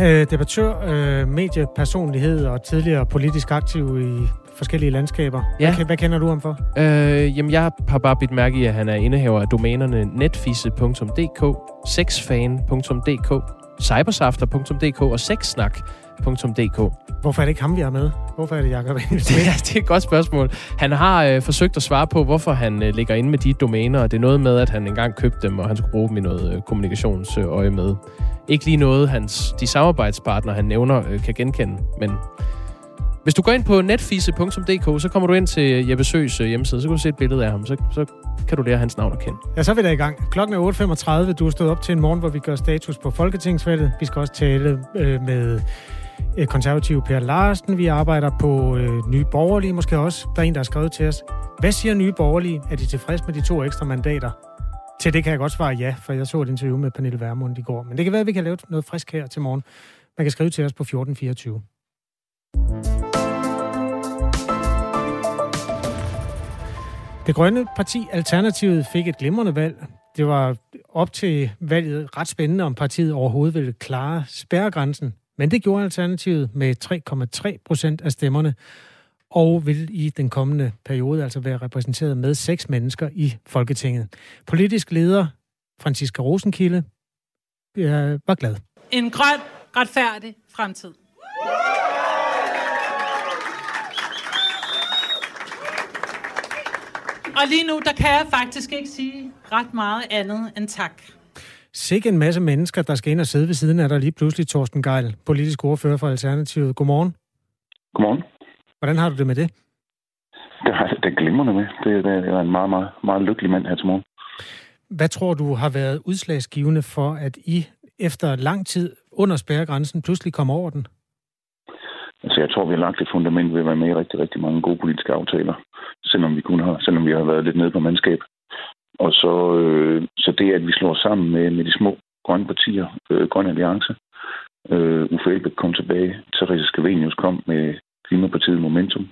Øh, debattør, øh, mediepersonlighed og tidligere politisk aktiv i forskellige landskaber. Ja. Hvad, hvad kender du ham for? Øh, jamen, jeg har bare bidt mærke i, at han er indehaver af domænerne netfisse.dk, sexfan.dk, cybersafter.dk og sexsnak.dk. Hvorfor er det ikke ham, vi har med? Hvorfor er det Jacob Engel Det Schmidt? er, det er et godt spørgsmål. Han har øh, forsøgt at svare på, hvorfor han øh, ligger inde med de domæner, og det er noget med, at han engang købte dem, og han skulle bruge dem i noget øh, kommunikationsøje med. Ikke lige noget, hans, de samarbejdspartnere, han nævner, øh, kan genkende, men hvis du går ind på netfise.dk, så kommer du ind til Jeppe Søs øh, hjemmeside, så kan du se et billede af ham, så, så kan du lære hans navn at kende. Ja, så er vi da i gang. Klokken er 8.35. Du er stået op til en morgen, hvor vi gør status på Folketingsvalget. Vi skal også tale øh, med øh, Øh, konservative Per Larsen. Vi arbejder på øh, Nye Borgerlige måske også. Der er en, der har skrevet til os. Hvad siger Nye Borgerlige? Er de tilfredse med de to ekstra mandater? Til det kan jeg godt svare ja, for jeg så et interview med Pernille Vermund i går. Men det kan være, at vi kan lave noget frisk her til morgen. Man kan skrive til os på 1424. Det grønne parti Alternativet fik et glimrende valg. Det var op til valget ret spændende, om partiet overhovedet ville klare spærregrænsen. Men det gjorde Alternativet med 3,3 procent af stemmerne, og vil i den kommende periode altså være repræsenteret med seks mennesker i Folketinget. Politisk leder Franziska Rosenkilde jeg var glad. En grøn, retfærdig fremtid. Og lige nu, der kan jeg faktisk ikke sige ret meget andet end tak. Sikke en masse mennesker, der skal ind og sidde ved siden af dig lige pludselig, Torsten Geil, politisk ordfører for Alternativet. Godmorgen. Godmorgen. Hvordan har du det med det? Det har det glimrende med. Det, det er en meget, meget, meget lykkelig mand her til morgen. Hvad tror du har været udslagsgivende for, at I efter lang tid under spærregrænsen pludselig kom over den? Altså, jeg tror, vi har lagt et fundament ved at være med i rigtig, rigtig mange gode politiske aftaler, selvom vi kun har, selvom vi har været lidt nede på mandskab. Og så, øh, så det, at vi slår sammen med, med de små grønne partier, øh, Grøn Alliance, øh, Uffe Elbæk kom tilbage, Therese Scavenius kom med Klimapartiet Momentum,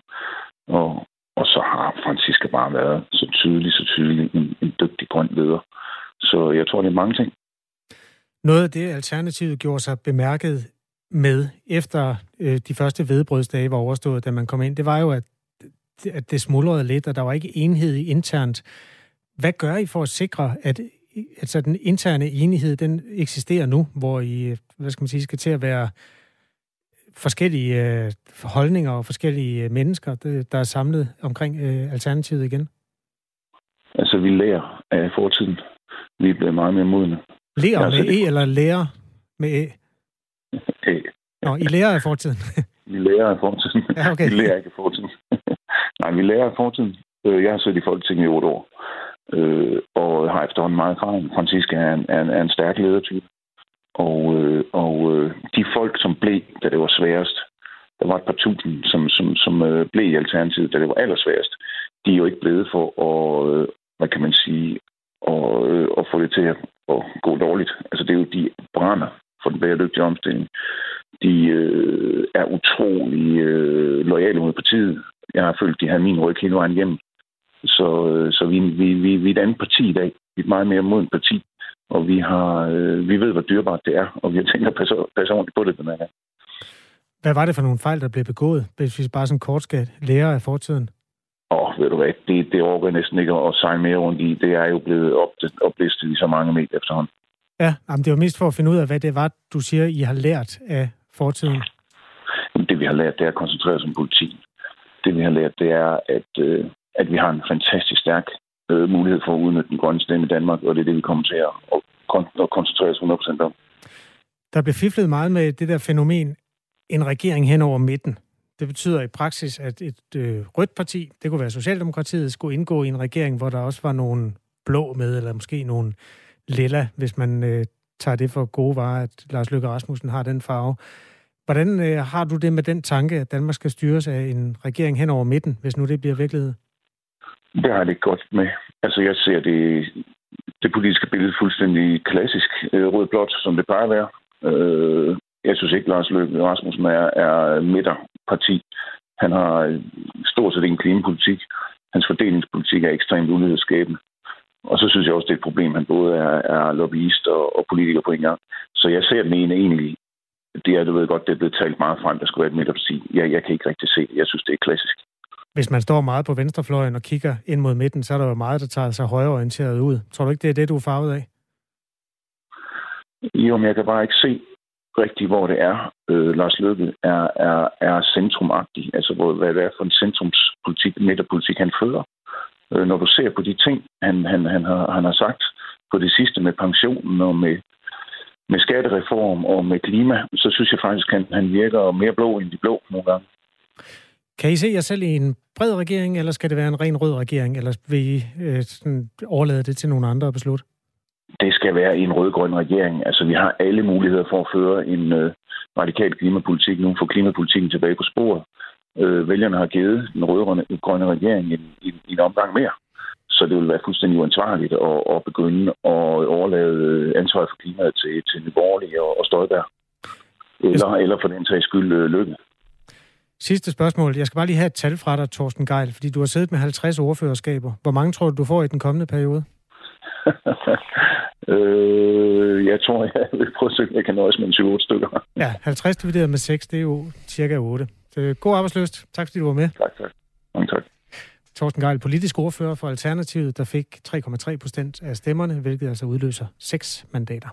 og, og så har Franziska bare været så tydelig, så tydelig en, en dygtig grøn leder. Så jeg tror, det er mange ting. Noget af det, Alternativet gjorde sig bemærket med, efter øh, de første vedbrødsdage var overstået, da man kom ind, det var jo, at, at det smuldrede lidt, og der var ikke enhed internt. Hvad gør I for at sikre, at altså, den interne enighed, den eksisterer nu, hvor I, hvad skal man sige, skal til at være forskellige øh, holdninger og forskellige mennesker, der er samlet omkring øh, Alternativet igen? Altså, vi lærer af fortiden. Vi er blevet meget mere modne. Lærer altså, med det- E eller lærer med E? Æ, Nå, I lærer af fortiden. vi lærer af fortiden. Ja, okay. vi lærer ikke af fortiden. Nej, vi lærer af fortiden. Øh, Jeg har siddet i Folketinget i otte år, øh, og har efterhånden meget erfaring. Franziska er en, er en, er en stærk ledertype. Og, øh, og øh, de folk, som blev, da det var sværest, der var et par tusind, som, som, som øh, blev i Alternativet, da det var allersværest, de er jo ikke blevet for at, øh, hvad kan man sige, og, øh, at få det til at, at gå dårligt. Altså det er jo, de brænder for den bæredygtige omstilling. De øh, er utrolig øh, lojale mod partiet. Jeg har følt, de har min ryg hele vejen hjem. Så, øh, så vi, vi, vi, vi er et andet parti i dag. Vi er et meget mere modent parti. Og vi, har, øh, vi ved, hvor dyrebart det er, og vi har tænkt at passe, passe ordentligt på det den her gang. Hvad var det for nogle fejl, der blev begået, hvis vi bare sådan kort skal lære af fortiden? Og ved du hvad, det, det overgår jeg næsten ikke at sejle mere rundt i. Det er jo blevet op, oplistet i så mange medier efterhånden. Ja, jamen, det var mest for at finde ud af, hvad det var, du siger, I har lært af fortiden. Det vi har lært, det er at koncentrere os om politik. Det vi har lært, det er, at, øh, at vi har en fantastisk stærk øh, mulighed for at udnytte den grønne stemme i Danmark, og det er det, vi kommer til at, at, kon- at koncentrere os 100% om. Der blev fiflet meget med det der fænomen, en regering hen over midten. Det betyder i praksis, at et øh, rødt parti, det kunne være Socialdemokratiet, skulle indgå i en regering, hvor der også var nogle blå med, eller måske nogle lilla, hvis man øh, tager det for gode varer, at Lars Løkke Rasmussen har den farve. Hvordan øh, har du det med den tanke, at Danmark skal styres af en regering hen over midten, hvis nu det bliver virkelighed? Det har jeg det ikke godt med. Altså, jeg ser det, det politiske billede fuldstændig klassisk øh, rød-blåt, som det plejer at være. Øh, jeg synes ikke, Lars Løkke Rasmussen er, er midterparti. Han har øh, stort set ingen klimapolitik. Hans fordelingspolitik er ekstremt ulighedsskabende. Og så synes jeg også, det er et problem, han både er, er lobbyist og, og politiker på en gang. Så jeg ser den ene egentlig, det er, du ved godt, det er blevet talt meget frem, der skulle være et midterparti. Jeg, jeg kan ikke rigtig se det. Jeg synes, det er klassisk. Hvis man står meget på venstrefløjen og kigger ind mod midten, så er der jo meget, der tager sig højreorienteret ud. Tror du ikke, det er det, du er farvet af? Jo, men jeg kan bare ikke se rigtigt, hvor det er. Øh, Lars Løkke er, er, er centrumagtig. Altså, hvor, hvad det er for en centrumspolitik, midterpolitik, han fører. Øh, når du ser på de ting, han, han, han, har, han har sagt på det sidste med pensionen og med, med skattereform og med klima, så synes jeg faktisk, at han, han virker mere blå end de blå nogle gange. Kan I se jer selv i en bred regering, eller skal det være en ren rød regering, eller vil I øh, sådan, overlade det til nogle andre at beslutte? Det skal være en rød-grøn regering. Altså, vi har alle muligheder for at føre en øh, radikal klimapolitik nu, få klimapolitikken tilbage på sporet. Øh, vælgerne har givet den rød-grønne regering en, en, en omgang mere. Så det vil være fuldstændig uansvarligt at, at begynde at overlade ansvaret for klimaet til, til Nyborgerlige og, og Støjberg. Eller, eller for den sags skyld øh, lykke. Sidste spørgsmål. Jeg skal bare lige have et tal fra dig, Torsten Geil, fordi du har siddet med 50 ordførerskaber. Hvor mange tror du, du får i den kommende periode? øh, jeg tror, jeg vil prøve at se, jeg kan nøjes med 7 stykker. ja, 50 divideret med 6, det er jo cirka 8. Så god arbejdsløst. Tak fordi du var med. Tak, tak. Mange tak. Torsten Geil, politisk ordfører for Alternativet, der fik 3,3 procent af stemmerne, hvilket altså udløser 6 mandater.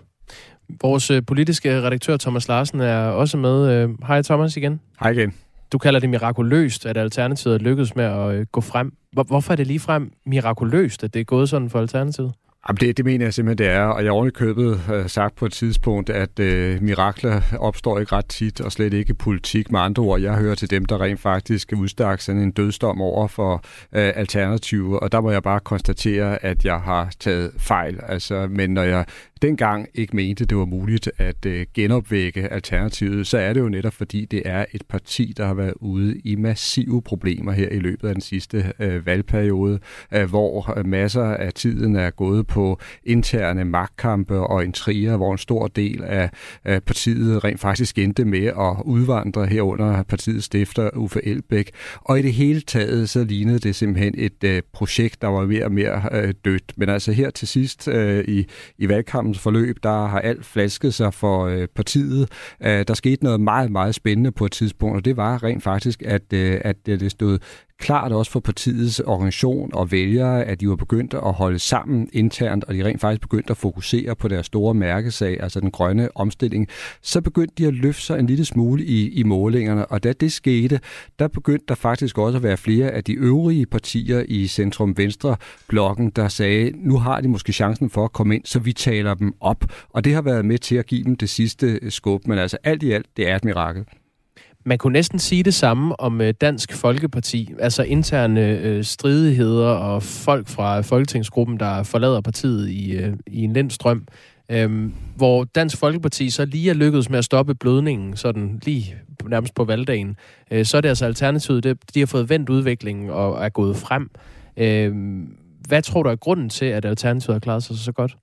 Vores øh, politiske redaktør Thomas Larsen er også med. Øh, hej Thomas igen. Hej igen. Du kalder det mirakuløst, at Alternativet lykkedes med at øh, gå frem. Hvorfor er det lige frem mirakuløst, at det er gået sådan for Alternativet? Jamen det, det mener jeg simpelthen, det er. Og jeg har købet øh, sagt på et tidspunkt, at øh, mirakler opstår ikke ret tit, og slet ikke politik. Med andre ord, jeg hører til dem, der rent faktisk udstak sådan en dødsdom over for øh, alternativer. Og der må jeg bare konstatere, at jeg har taget fejl. Altså, men når jeg dengang ikke mente, det var muligt at øh, genopvække Alternativet, så er det jo netop fordi, det er et parti, der har været ude i massive problemer her i løbet af den sidste øh, valgperiode, øh, hvor øh, masser af tiden er gået på interne magtkampe og intriger, hvor en stor del af, af partiet rent faktisk endte med at udvandre herunder partiets stifter Uffe Elbæk. Og i det hele taget, så lignede det simpelthen et øh, projekt, der var mere og mere øh, dødt. Men altså her til sidst øh, i, i valgkampens forløb, der har alt flasket sig for øh, partiet. Øh, der skete noget meget, meget spændende på et tidspunkt, og det var rent faktisk, at, øh, at det stod klart også for partiets organisation og vælgere, at de var begyndt at holde sammen internt, og de rent faktisk begyndte at fokusere på deres store mærkesag, altså den grønne omstilling, så begyndte de at løfte sig en lille smule i, i målingerne, og da det skete, der begyndte der faktisk også at være flere af de øvrige partier i Centrum-Venstre-blokken, der sagde, nu har de måske chancen for at komme ind, så vi taler dem op. Og det har været med til at give dem det sidste skub, men altså alt i alt, det er et mirakel. Man kunne næsten sige det samme om øh, Dansk Folkeparti, altså interne øh, stridigheder og folk fra Folketingsgruppen, der forlader partiet i, øh, i en lindstrøm, øh, hvor Dansk Folkeparti så lige er lykkedes med at stoppe blødningen, sådan lige nærmest på valgdagen. Øh, så er det altså alternativet, det, de har fået vendt udviklingen og er gået frem. Øh, hvad tror du er grunden til, at Alternativet har klaret sig så godt?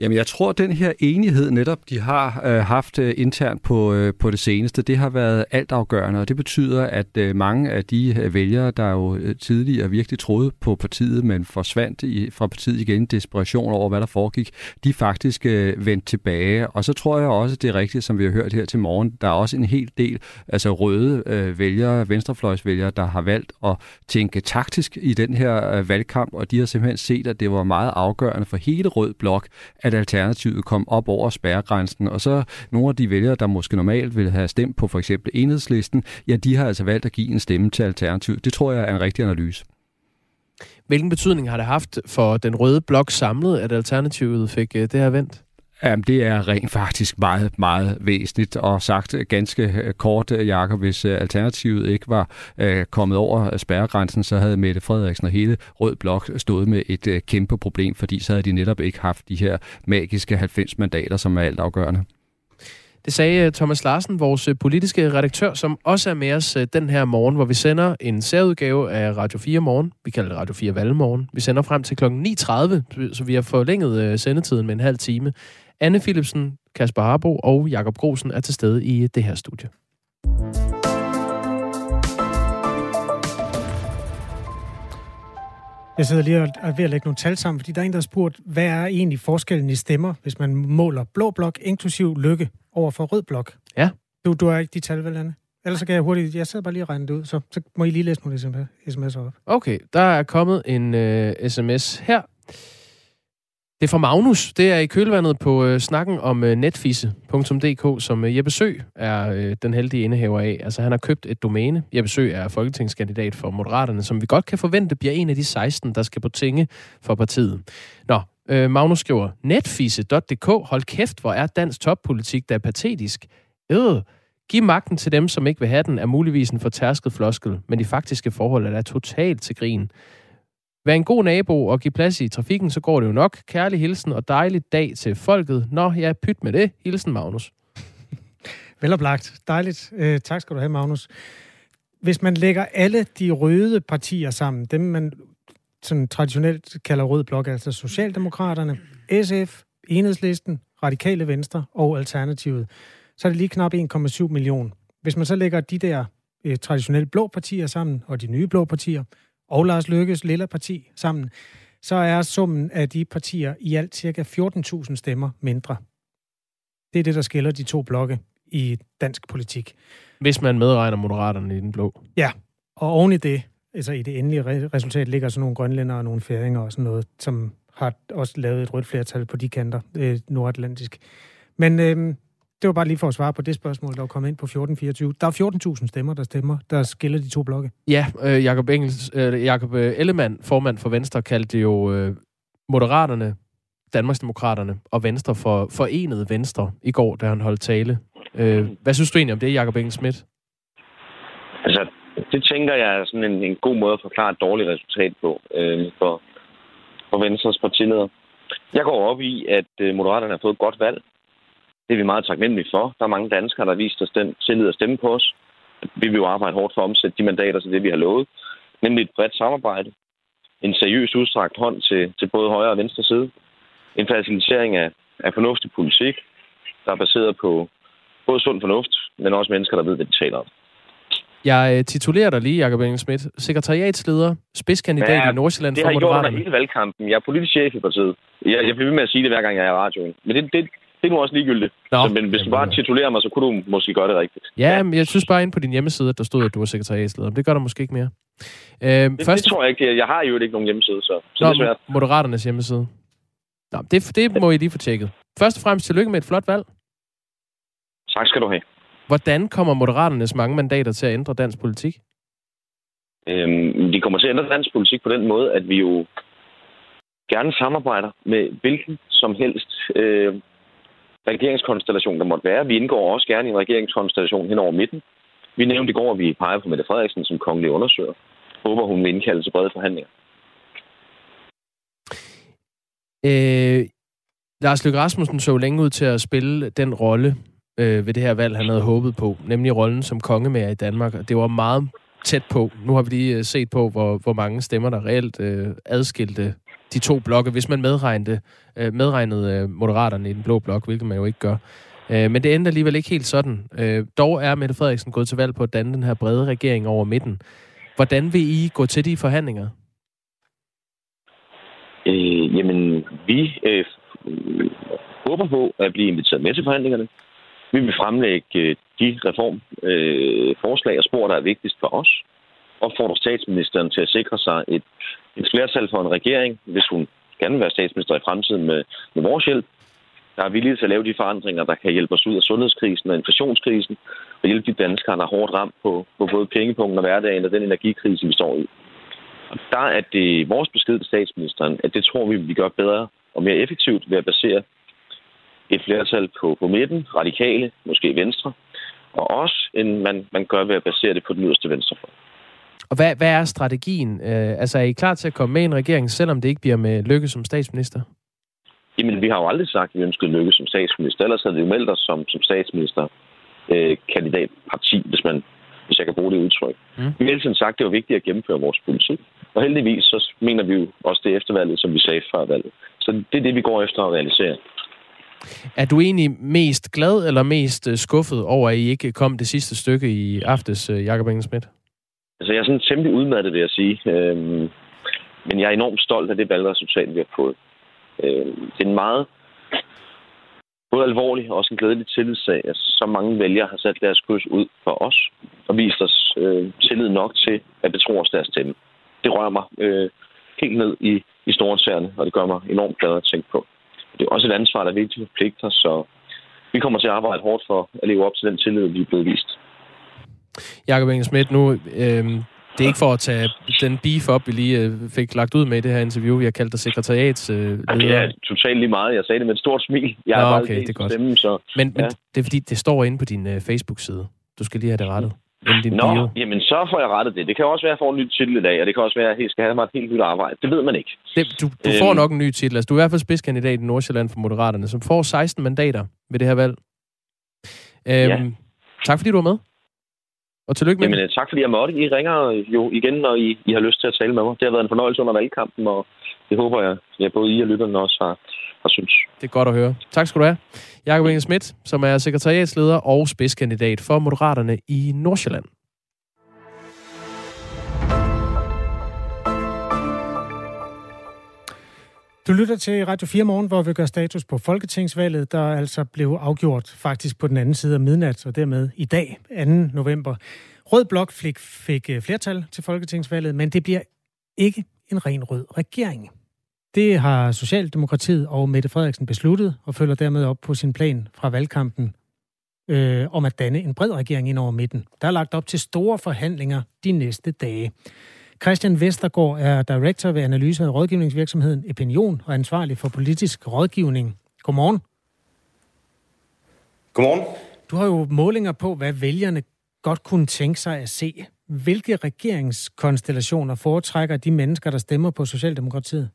Jamen, jeg tror, at den her enighed netop, de har øh, haft øh, internt på, øh, på det seneste, det har været altafgørende, og det betyder, at øh, mange af de øh, vælgere, der jo øh, tidligere virkelig troede på partiet, men forsvandt i, fra partiet igen i desperation over, hvad der foregik, de faktisk øh, vendt tilbage. Og så tror jeg også, det er rigtigt, som vi har hørt her til morgen, der er også en hel del altså røde øh, vælgere, venstrefløjsvælgere, der har valgt at tænke taktisk i den her øh, valgkamp, og de har simpelthen set, at det var meget afgørende for hele Rød Blok, at Alternativet kom op over spærregrænsen, og så nogle af de vælgere, der måske normalt ville have stemt på for eksempel enhedslisten, ja, de har altså valgt at give en stemme til Alternativet. Det tror jeg er en rigtig analyse. Hvilken betydning har det haft for den røde blok samlet, at Alternativet fik øh, det her vendt? Jamen, det er rent faktisk meget, meget væsentligt, og sagt øh, ganske øh, kort, øh, Jakob, hvis Alternativet ikke var øh, kommet over spærregrænsen, så havde Mette Frederiksen og hele Rød Blok stået med et øh, kæmpe problem, fordi så havde de netop ikke haft de her magiske 90 mandater, som er altafgørende. Det sagde Thomas Larsen, vores politiske redaktør, som også er med os den her morgen, hvor vi sender en særudgave af Radio 4 morgen. Vi kalder det Radio 4 Valgmorgen. Vi sender frem til kl. 9.30, så vi har forlænget sendetiden med en halv time. Anne Philipsen, Kasper Harbo og Jakob Grosen er til stede i det her studie. Jeg sidder lige og er ved at lægge nogle tal sammen, fordi der er en, der har spurgt, hvad er egentlig forskellen i stemmer, hvis man måler blå blok inklusiv lykke over for rød blok? Ja. Du, du har ikke de tal, vel, Anne? Ellers så kan jeg hurtigt... Jeg sidder bare lige og regner det ud, så, så må I lige læse nogle sms'er op. Okay, der er kommet en øh, sms her. Det er fra Magnus. Det er i kølvandet på øh, snakken om øh, netfisse.dk, som øh, Jeppe Sø er øh, den heldige indehaver af. Altså han har købt et domæne. Jeppe Sø er folketingskandidat for Moderaterne, som vi godt kan forvente bliver en af de 16, der skal på tinge for partiet. Nå, øh, Magnus skriver, netfisse.dk, hold kæft, hvor er dansk toppolitik, der er patetisk. Øh, Giv magten til dem, som ikke vil have den, er muligvis en fortærsket floskel, men de faktiske forhold er da totalt til grin. Vær en god nabo og giv plads i trafikken, så går det jo nok. Kærlig hilsen og dejlig dag til folket. Nå, ja, pyt med det. Hilsen, Magnus. Veloplagt. Dejligt. Øh, tak skal du have, Magnus. Hvis man lægger alle de røde partier sammen, dem man sådan traditionelt kalder rød blok, altså Socialdemokraterne, SF, Enhedslisten, Radikale Venstre og Alternativet, så er det lige knap 1,7 million. Hvis man så lægger de der øh, traditionelle blå partier sammen, og de nye blå partier, og Lars Lykkes lille parti sammen, så er summen af de partier i alt cirka 14.000 stemmer mindre. Det er det, der skiller de to blokke i dansk politik. Hvis man medregner moderaterne i den blå. Ja, og oven i det, altså i det endelige resultat, ligger sådan nogle grønlænder og nogle færinger og sådan noget, som har også lavet et rødt flertal på de kanter, øh, nordatlantisk. Men øh, det var bare lige for at svare på det spørgsmål, der var kommet ind på 1424. Der er 14.000 stemmer, der stemmer, der skiller de to blokke. Ja, øh, Jacob, Engels, øh, Jacob øh, Ellemann, formand for Venstre, kaldte jo øh, Moderaterne, Danmarksdemokraterne og Venstre for forenet Venstre i går, da han holdt tale. Øh, hvad synes du egentlig om det, Jacob Engels Schmidt? Altså, det tænker jeg er sådan en, en god måde at forklare et dårligt resultat på øh, for, for Venstres partileder. Jeg går op i, at øh, Moderaterne har fået et godt valg. Det er vi meget taknemmelige for. Der er mange danskere, der har vist os den tillid at stemme på os. Vi vil jo arbejde hårdt for at omsætte de mandater til det, vi har lovet. Nemlig et bredt samarbejde. En seriøs udstrakt hånd til, til både højre og venstre side. En facilitering af, af fornuftig politik, der er baseret på både sund fornuft, men også mennesker, der ved, hvad de taler om. Jeg øh, titulerer dig lige, Jacob Engel Schmidt, sekretariatsleder, spidskandidat ja, i Nordsjælland for Moderaterne. Det har jeg gjort hele valgkampen. Jeg er politisk chef i partiet. Jeg, jeg bliver ved med at sige det, hver gang jeg er i radioen. Men det, det, det er nu også ligegyldigt. Nå, så, men hvis du bare titulerer mig, så kunne du måske gøre det rigtigt. Ja, men jeg synes bare ind på din hjemmeside, at der stod, at du var sekretariatsleder. Det gør der måske ikke mere. Øh, det, første... det tror jeg ikke. Jeg har jo ikke nogen hjemmeside, så, så Nå, det er svært. Moderaternes hjemmeside. Nå, det, det må I lige få tjekket. Først og fremmest tillykke med et flot valg. Tak skal du have. Hvordan kommer Moderaternes mange mandater til at ændre dansk politik? Øhm, de kommer til at ændre dansk politik på den måde, at vi jo gerne samarbejder med hvilken som helst øh, regeringskonstellation, der måtte være. Vi indgår også gerne i en regeringskonstellation hen over midten. Vi nævnte i går, at vi peger på Mette Frederiksen som kongelig undersøger. Håber, hun vil indkalde til brede forhandlinger. Øh, Lars Løkke Rasmussen så længe ud til at spille den rolle øh, ved det her valg, han havde håbet på, nemlig rollen som kongemager i Danmark. Det var meget tæt på. Nu har vi lige øh, set på, hvor, hvor mange stemmer, der reelt øh, adskilte de to blokke, hvis man medregnede, øh, medregnede øh, moderaterne i den blå blok, hvilket man jo ikke gør. Øh, men det ender alligevel ikke helt sådan. Øh, dog er Mette Frederiksen gået til valg på at danne den her brede regering over midten. Hvordan vil I gå til de forhandlinger? Øh, jamen, vi øh, håber på at blive inviteret med til forhandlingerne. Vi vil fremlægge øh, de reformforslag øh, og spor, der er vigtigst for os. Opfordrer statsministeren til at sikre sig et, et flertal for en regering, hvis hun gerne vil være statsminister i fremtiden med, med vores hjælp. Der er villige til at lave de forandringer, der kan hjælpe os ud af sundhedskrisen og inflationskrisen, og hjælpe de danskere, der er hårdt ramt på, på både pengepunkten og hverdagen og den energikrise, vi står i. Og der er det vores besked til statsministeren, at det tror vi, vi gør bedre og mere effektivt ved at basere et flertal på, på midten, radikale, måske venstre, og også end man, man gør ved at basere det på den yderste venstrefløj. Og hvad, hvad er strategien? Øh, altså er I klar til at komme med i en regering, selvom det ikke bliver med Lykke som statsminister? Jamen, vi har jo aldrig sagt, at vi ønskede Lykke som statsminister. Ellers havde vi jo meldt os som, som statsminister øh, kandidatparti, hvis man hvis jeg kan bruge det udtryk. Mm. Vi har hele sagt, at det var vigtigt at gennemføre vores politik. Og heldigvis så mener vi jo også det eftervalget, som vi sagde før valget. Så det er det, vi går efter at realisere. Er du egentlig mest glad eller mest øh, skuffet over, at I ikke kom det sidste stykke i aftes, øh, Jakob Engelsmidt? Altså, jeg er sådan temmelig udmattet, vil jeg sige. Øhm, men jeg er enormt stolt af det valgresultat, vi har fået. Øhm, det er en meget både alvorlig og også en glædelig tillidssag, at så mange vælgere har sat deres kryds ud for os og vist os øh, tillid nok til at betro os deres stemme. Det rører mig øh, helt ned i, i store og det gør mig enormt glad at tænke på. Det er også et ansvar, der er vigtigt for pligter, så vi kommer til at arbejde hårdt for at leve op til den tillid, vi er blevet vist. Jakob Engel nu, øh, det er ikke for at tage den beef op, vi lige øh, fik lagt ud med i det her interview. Vi har kaldt dig sekretariats øh, leder. Det er totalt lige meget. Jeg sagde det med et stort smil. Jeg Nå, okay, det er godt. Stemme, så, men, ja. men det er fordi, det står inde på din øh, Facebook-side. Du skal lige have det rettet. Din Nå, bio. jamen så får jeg rettet det. Det kan også være, at jeg får en ny titel i dag, og det kan også være, at jeg skal have mig et helt nyt arbejde. Det ved man ikke. Det, du du Øhm. får nok en ny titel. Altså, du er i hvert fald spidskandidat i Nordsjælland for Moderaterne, som får 16 mandater ved det her valg. Øhm, Ja. Tak fordi du var med. Og tillykke med Jamen, tak fordi jeg måtte. I ringer jo igen, når I, I har lyst til at tale med mig. Det har været en fornøjelse under valgkampen, og det håber jeg, at både I og lytterne også har, har synes. Det er godt at høre. Tak skal du have. Jakob Inge Schmidt, som er sekretariatsleder og spidskandidat for Moderaterne i Nordsjælland. Du lytter til Radio 4 Morgen, hvor vi gør status på Folketingsvalget, der altså blev afgjort faktisk på den anden side af midnat, og dermed i dag, 2. november. Rød Blok fik, fik øh, flertal til Folketingsvalget, men det bliver ikke en ren rød regering. Det har Socialdemokratiet og Mette Frederiksen besluttet, og følger dermed op på sin plan fra valgkampen øh, om at danne en bred regering ind over midten. Der er lagt op til store forhandlinger de næste dage. Christian Vestergaard er director ved analyse- og rådgivningsvirksomheden Opinion og ansvarlig for politisk rådgivning. Godmorgen. Godmorgen. Du har jo målinger på, hvad vælgerne godt kunne tænke sig at se. Hvilke regeringskonstellationer foretrækker de mennesker, der stemmer på Socialdemokratiet?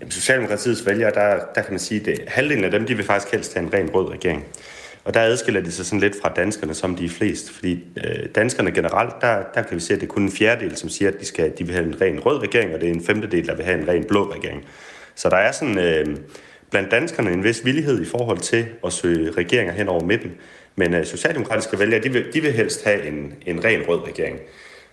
Jamen, Socialdemokratiets vælgere, der, der kan man sige, at halvdelen af dem, de vil faktisk helst have en ren rød regering. Og der adskiller de sig sådan lidt fra danskerne, som de er flest. Fordi øh, danskerne generelt, der, der kan vi se, at det er kun en fjerdedel, som siger, at de, skal, de vil have en ren rød regering, og det er en femtedel, der vil have en ren blå regering. Så der er sådan øh, blandt danskerne en vis villighed i forhold til at søge regeringer hen over midten. Men øh, socialdemokratiske vælgere, de vil, de vil helst have en, en ren rød regering.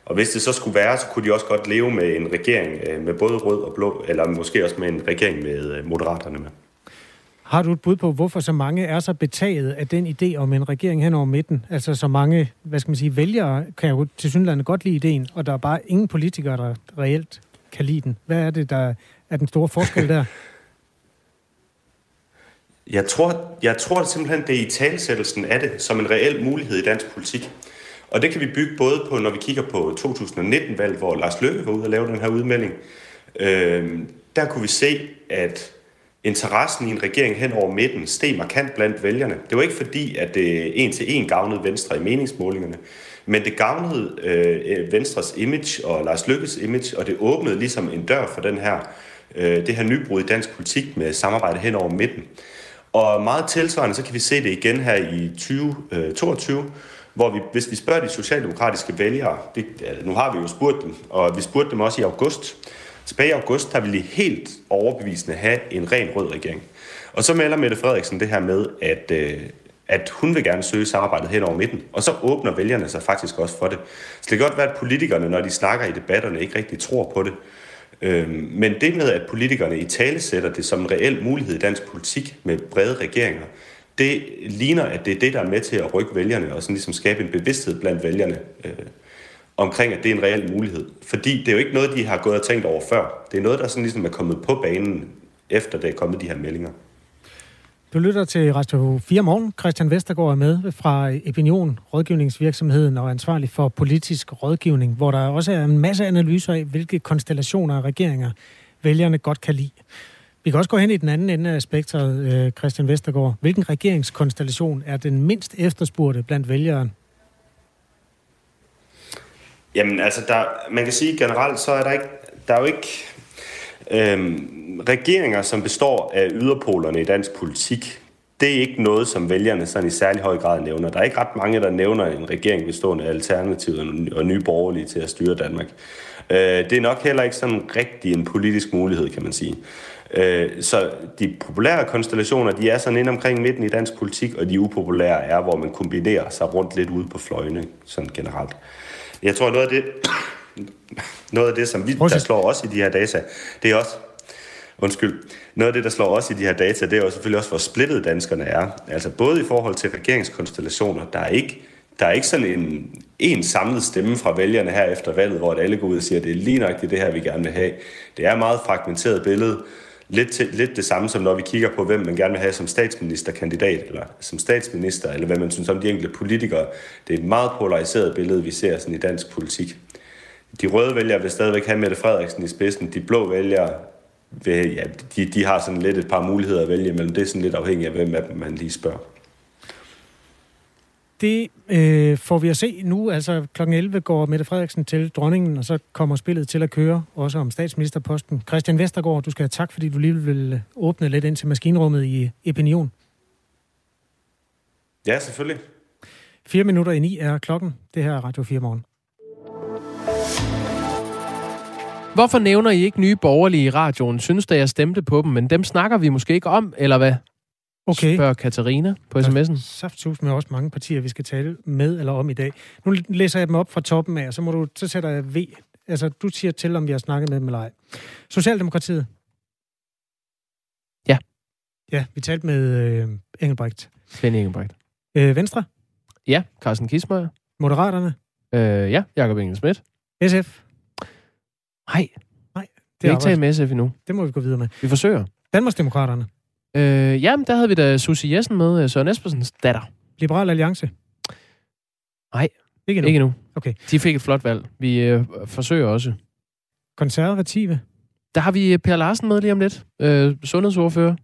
Og hvis det så skulle være, så kunne de også godt leve med en regering øh, med både rød og blå, eller måske også med en regering med øh, moderaterne med. Har du et bud på, hvorfor så mange er så betaget af den idé om en regering hen over midten? Altså så mange, hvad skal man sige, vælgere kan jo til synligheden godt lide ideen, og der er bare ingen politikere, der reelt kan lide den. Hvad er det, der er den store forskel der? Jeg tror, jeg tror simpelthen, det er i talsættelsen af det som en reel mulighed i dansk politik. Og det kan vi bygge både på, når vi kigger på 2019-valg, hvor Lars Løkke var ude og lave den her udmelding. Øh, der kunne vi se, at interessen i en regering hen over midten steg markant blandt vælgerne. Det var ikke fordi, at øh, det en til en gavnede Venstre i meningsmålingerne, men det gavnede øh, Venstres image og Lars Lykkes image, og det åbnede ligesom en dør for den her, øh, det her nybrud i dansk politik med samarbejde hen over midten. Og meget tilsvarende, så kan vi se det igen her i 2022, øh, hvor vi, hvis vi spørger de socialdemokratiske vælgere, det, nu har vi jo spurgt dem, og vi spurgte dem også i august, tilbage i august, der ville de helt overbevisende have en ren rød regering. Og så melder Mette Frederiksen det her med, at, øh, at hun vil gerne søge samarbejdet hen over midten. Og så åbner vælgerne sig faktisk også for det. Så det kan godt være, at politikerne, når de snakker i debatterne, ikke rigtig tror på det. Øhm, men det med, at politikerne i tale sætter det som en reel mulighed i dansk politik med brede regeringer, det ligner, at det er det, der er med til at rykke vælgerne og sådan ligesom skabe en bevidsthed blandt vælgerne øh, omkring, at det er en reel mulighed. Fordi det er jo ikke noget, de har gået og tænkt over før. Det er noget, der sådan ligesom er kommet på banen, efter det er kommet de her meldinger. Du lytter til Radio 4 Morgen. Christian Vestergaard er med fra Opinion, rådgivningsvirksomheden og ansvarlig for politisk rådgivning, hvor der også er en masse analyser af, hvilke konstellationer af regeringer vælgerne godt kan lide. Vi kan også gå hen i den anden ende af spektret, øh, Christian Vestergaard. Hvilken regeringskonstellation er den mindst efterspurgte blandt vælgerne? Jamen, altså, der, man kan sige generelt, så er der ikke, der er jo ikke øhm, regeringer, som består af yderpolerne i dansk politik. Det er ikke noget, som vælgerne sådan i særlig høj grad nævner. Der er ikke ret mange, der nævner en regering bestående af Alternativet og nye borgerlige til at styre Danmark. Øh, det er nok heller ikke sådan rigtig en politisk mulighed, kan man sige. Øh, så de populære konstellationer, de er sådan ind omkring midten i dansk politik, og de upopulære er, hvor man kombinerer sig rundt lidt ude på fløjene, sådan generelt. Jeg tror, noget af det, noget af det, som vi, der slår os i de her data, det er også, undskyld, noget af det, der slår os i de her data, det er jo selvfølgelig også, hvor splittet danskerne er. Altså både i forhold til regeringskonstellationer, der er ikke, der er ikke sådan en, en samlet stemme fra vælgerne her efter valget, hvor alle går ud og siger, at det er lige nok det her, vi gerne vil have. Det er et meget fragmenteret billede. Lidt, til, lidt det samme som når vi kigger på, hvem man gerne vil have som statsministerkandidat, eller som statsminister, eller hvad man synes om de enkelte politikere. Det er et meget polariseret billede, vi ser sådan i dansk politik. De røde vælgere vil stadigvæk have Mette Frederiksen i spidsen. De blå vælgere vil, ja, de, de har sådan lidt et par muligheder at vælge imellem. Det er sådan lidt afhængigt af, hvem af dem man lige spørger. Det øh, får vi at se nu. Altså kl. 11 går Mette Frederiksen til dronningen, og så kommer spillet til at køre, også om statsministerposten. Christian Vestergaard, du skal have tak, fordi du lige vil åbne lidt ind til maskinrummet i Opinion. Ja, selvfølgelig. Fire minutter i ni er klokken. Det her er Radio 4 morgen. Hvorfor nævner I ikke nye borgerlige i radioen? Synes da, jeg stemte på dem, men dem snakker vi måske ikke om, eller hvad? Okay. Spørger Katarina på sms'en. Saftsus med også mange partier, vi skal tale med eller om i dag. Nu læser jeg dem op fra toppen af, og så, må du, så sætter jeg V. Altså, du siger til, om vi har snakket med dem eller ej. Socialdemokratiet. Ja. Ja, vi talte med øh, Engelbrecht. Svend Engelbrecht. Øh, Venstre. Ja, Carsten Kismøjer. Moderaterne. Øh, ja, Jakob Engel Schmidt. SF. Nej. Nej. Det er ikke talt med SF endnu. Det må vi gå videre med. Vi forsøger. Danmarksdemokraterne. Øh, jamen, der havde vi da Susie Jessen med, øh, Søren Espersens datter. Liberal Alliance. Nej, ikke endnu. Ikke endnu. Okay. De fik et flot valg. Vi øh, forsøger også. Konservative. Der har vi øh, Per Larsen med lige om lidt. Øh, sundhedsordfører.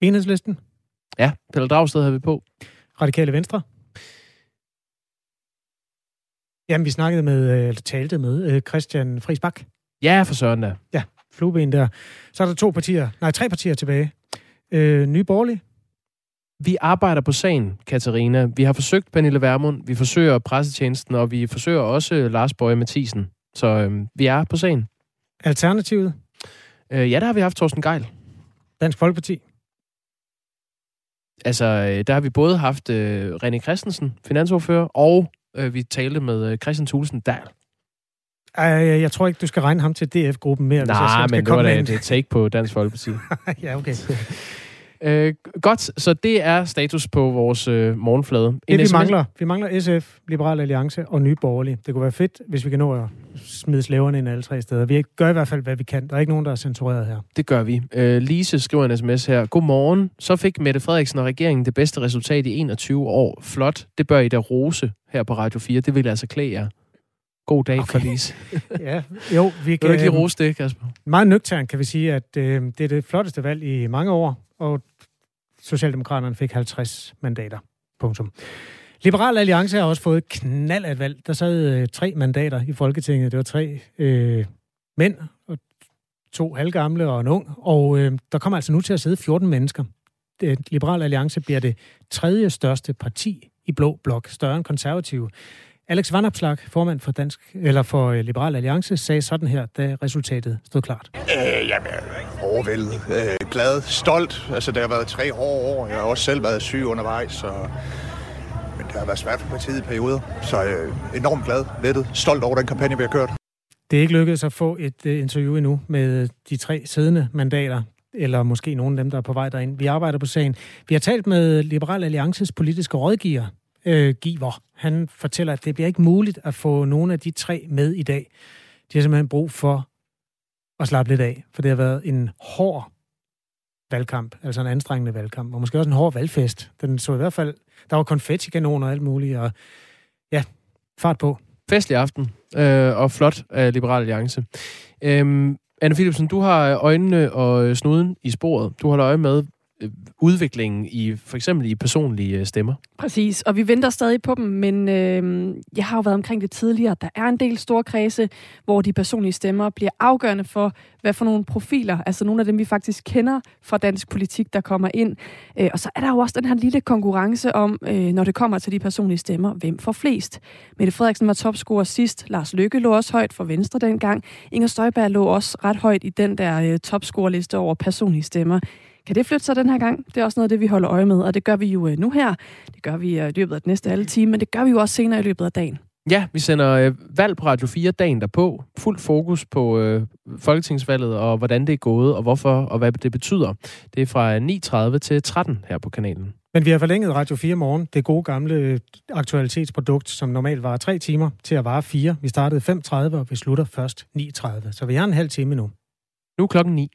Enhedslisten. Ja, Pelle Dragsted har vi på. Radikale Venstre. Jamen, vi snakkede med, øh, eller talte med Christian Friis Bak. Ja, for søren da. Ja, flueben der. Så er der to partier, nej, tre partier tilbage. Øh, Nye Borgerlige. Vi arbejder på sagen, Katarina. Vi har forsøgt Pernille Vermund, vi forsøger pressetjenesten, og vi forsøger også Lars Bøje Mathisen. Så øh, vi er på sagen. Alternativet. Øh, ja, der har vi haft Thorsten Geil. Dansk Folkeparti. Altså, øh, der har vi både haft øh, René Christensen, finansordfører, og øh, vi talte med øh, Christian Thulesen Dahl. Uh, jeg tror ikke, du skal regne ham til DF-gruppen mere. Nej, hvis jeg men det var da et take på Dansk Folkeparti. ja, okay. øh, godt, så det er status på vores øh, morgenflade. Det, vi mangler, vi mangler SF, Liberal Alliance og Nye Borgerlige. Det kunne være fedt, hvis vi kan nå at smide slæverne ind alle tre steder. Vi gør i hvert fald, hvad vi kan. Der er ikke nogen, der er censureret her. Det gør vi. Øh, Lise skriver en sms her. Godmorgen. Så fik Mette Frederiksen og regeringen det bedste resultat i 21 år. Flot. Det bør I da rose her på Radio 4. Det vil altså klæde jer. God dag okay. for Lise. ja, jo, vi kan... Vil du ikke lige rose det, Kasper? Meget nøgtern kan vi sige, at øh, det er det flotteste valg i mange år, og Socialdemokraterne fik 50 mandater. Punktum. Liberal Alliance har også fået knald af valg. Der sad øh, tre mandater i Folketinget. Det var tre øh, mænd, og to halvgamle og en ung. Og øh, der kommer altså nu til at sidde 14 mennesker. Det, Liberal Alliance bliver det tredje største parti i Blå Blok, større end konservative. Alex Vanopslag, formand for, Dansk, eller for øh, Liberal Alliance, sagde sådan her, da resultatet stod klart. Øh, jamen, overvældet, øh, glad, stolt. Altså, det har været tre hårde år. Jeg har også selv været syg undervejs, så... men det har været svært for partiet i perioder. Så øh, enormt glad, lettet, stolt over den kampagne, vi har kørt. Det er ikke lykkedes at få et uh, interview endnu med de tre siddende mandater, eller måske nogle af dem, der er på vej derind. Vi arbejder på sagen. Vi har talt med Liberal Alliances politiske rådgiver, øh, giver. Han fortæller, at det bliver ikke muligt at få nogen af de tre med i dag. De har simpelthen brug for at slappe lidt af, for det har været en hård valgkamp, altså en anstrengende valgkamp, og måske også en hård valgfest. Den så i hvert fald, der var konfettikanoner og alt muligt, og ja, fart på. Festlig aften, øh, og flot af Liberal Alliance. Øhm, Anne Philipsen, du har øjnene og snuden i sporet. Du holder øje med, Øh, udviklingen i for eksempel i personlige øh, stemmer. Præcis, og vi venter stadig på dem, men øh, jeg har jo været omkring det tidligere. Der er en del store kredse, hvor de personlige stemmer bliver afgørende for, hvad for nogle profiler, altså nogle af dem, vi faktisk kender fra dansk politik, der kommer ind. Øh, og så er der jo også den her lille konkurrence om, øh, når det kommer til de personlige stemmer, hvem får flest. Mette Frederiksen var topscorer sidst. Lars Lykke lå også højt for Venstre dengang. Inger Støjberg lå også ret højt i den der øh, topscorerliste over personlige stemmer. Kan det flytte sig den her gang? Det er også noget af det, vi holder øje med, og det gør vi jo øh, nu her. Det gør vi øh, i løbet af den næste halve time, men det gør vi jo også senere i løbet af dagen. Ja, vi sender øh, valg på Radio 4 dagen derpå. Fuld fokus på øh, folketingsvalget og hvordan det er gået og hvorfor og hvad det betyder. Det er fra 9.30 til 13 her på kanalen. Men vi har forlænget Radio 4 morgen, det gode gamle aktualitetsprodukt, som normalt var tre timer, til at vare fire. Vi startede 5.30, og vi slutter først 9.30. Så vi har en halv time nu. Nu er klokken 9.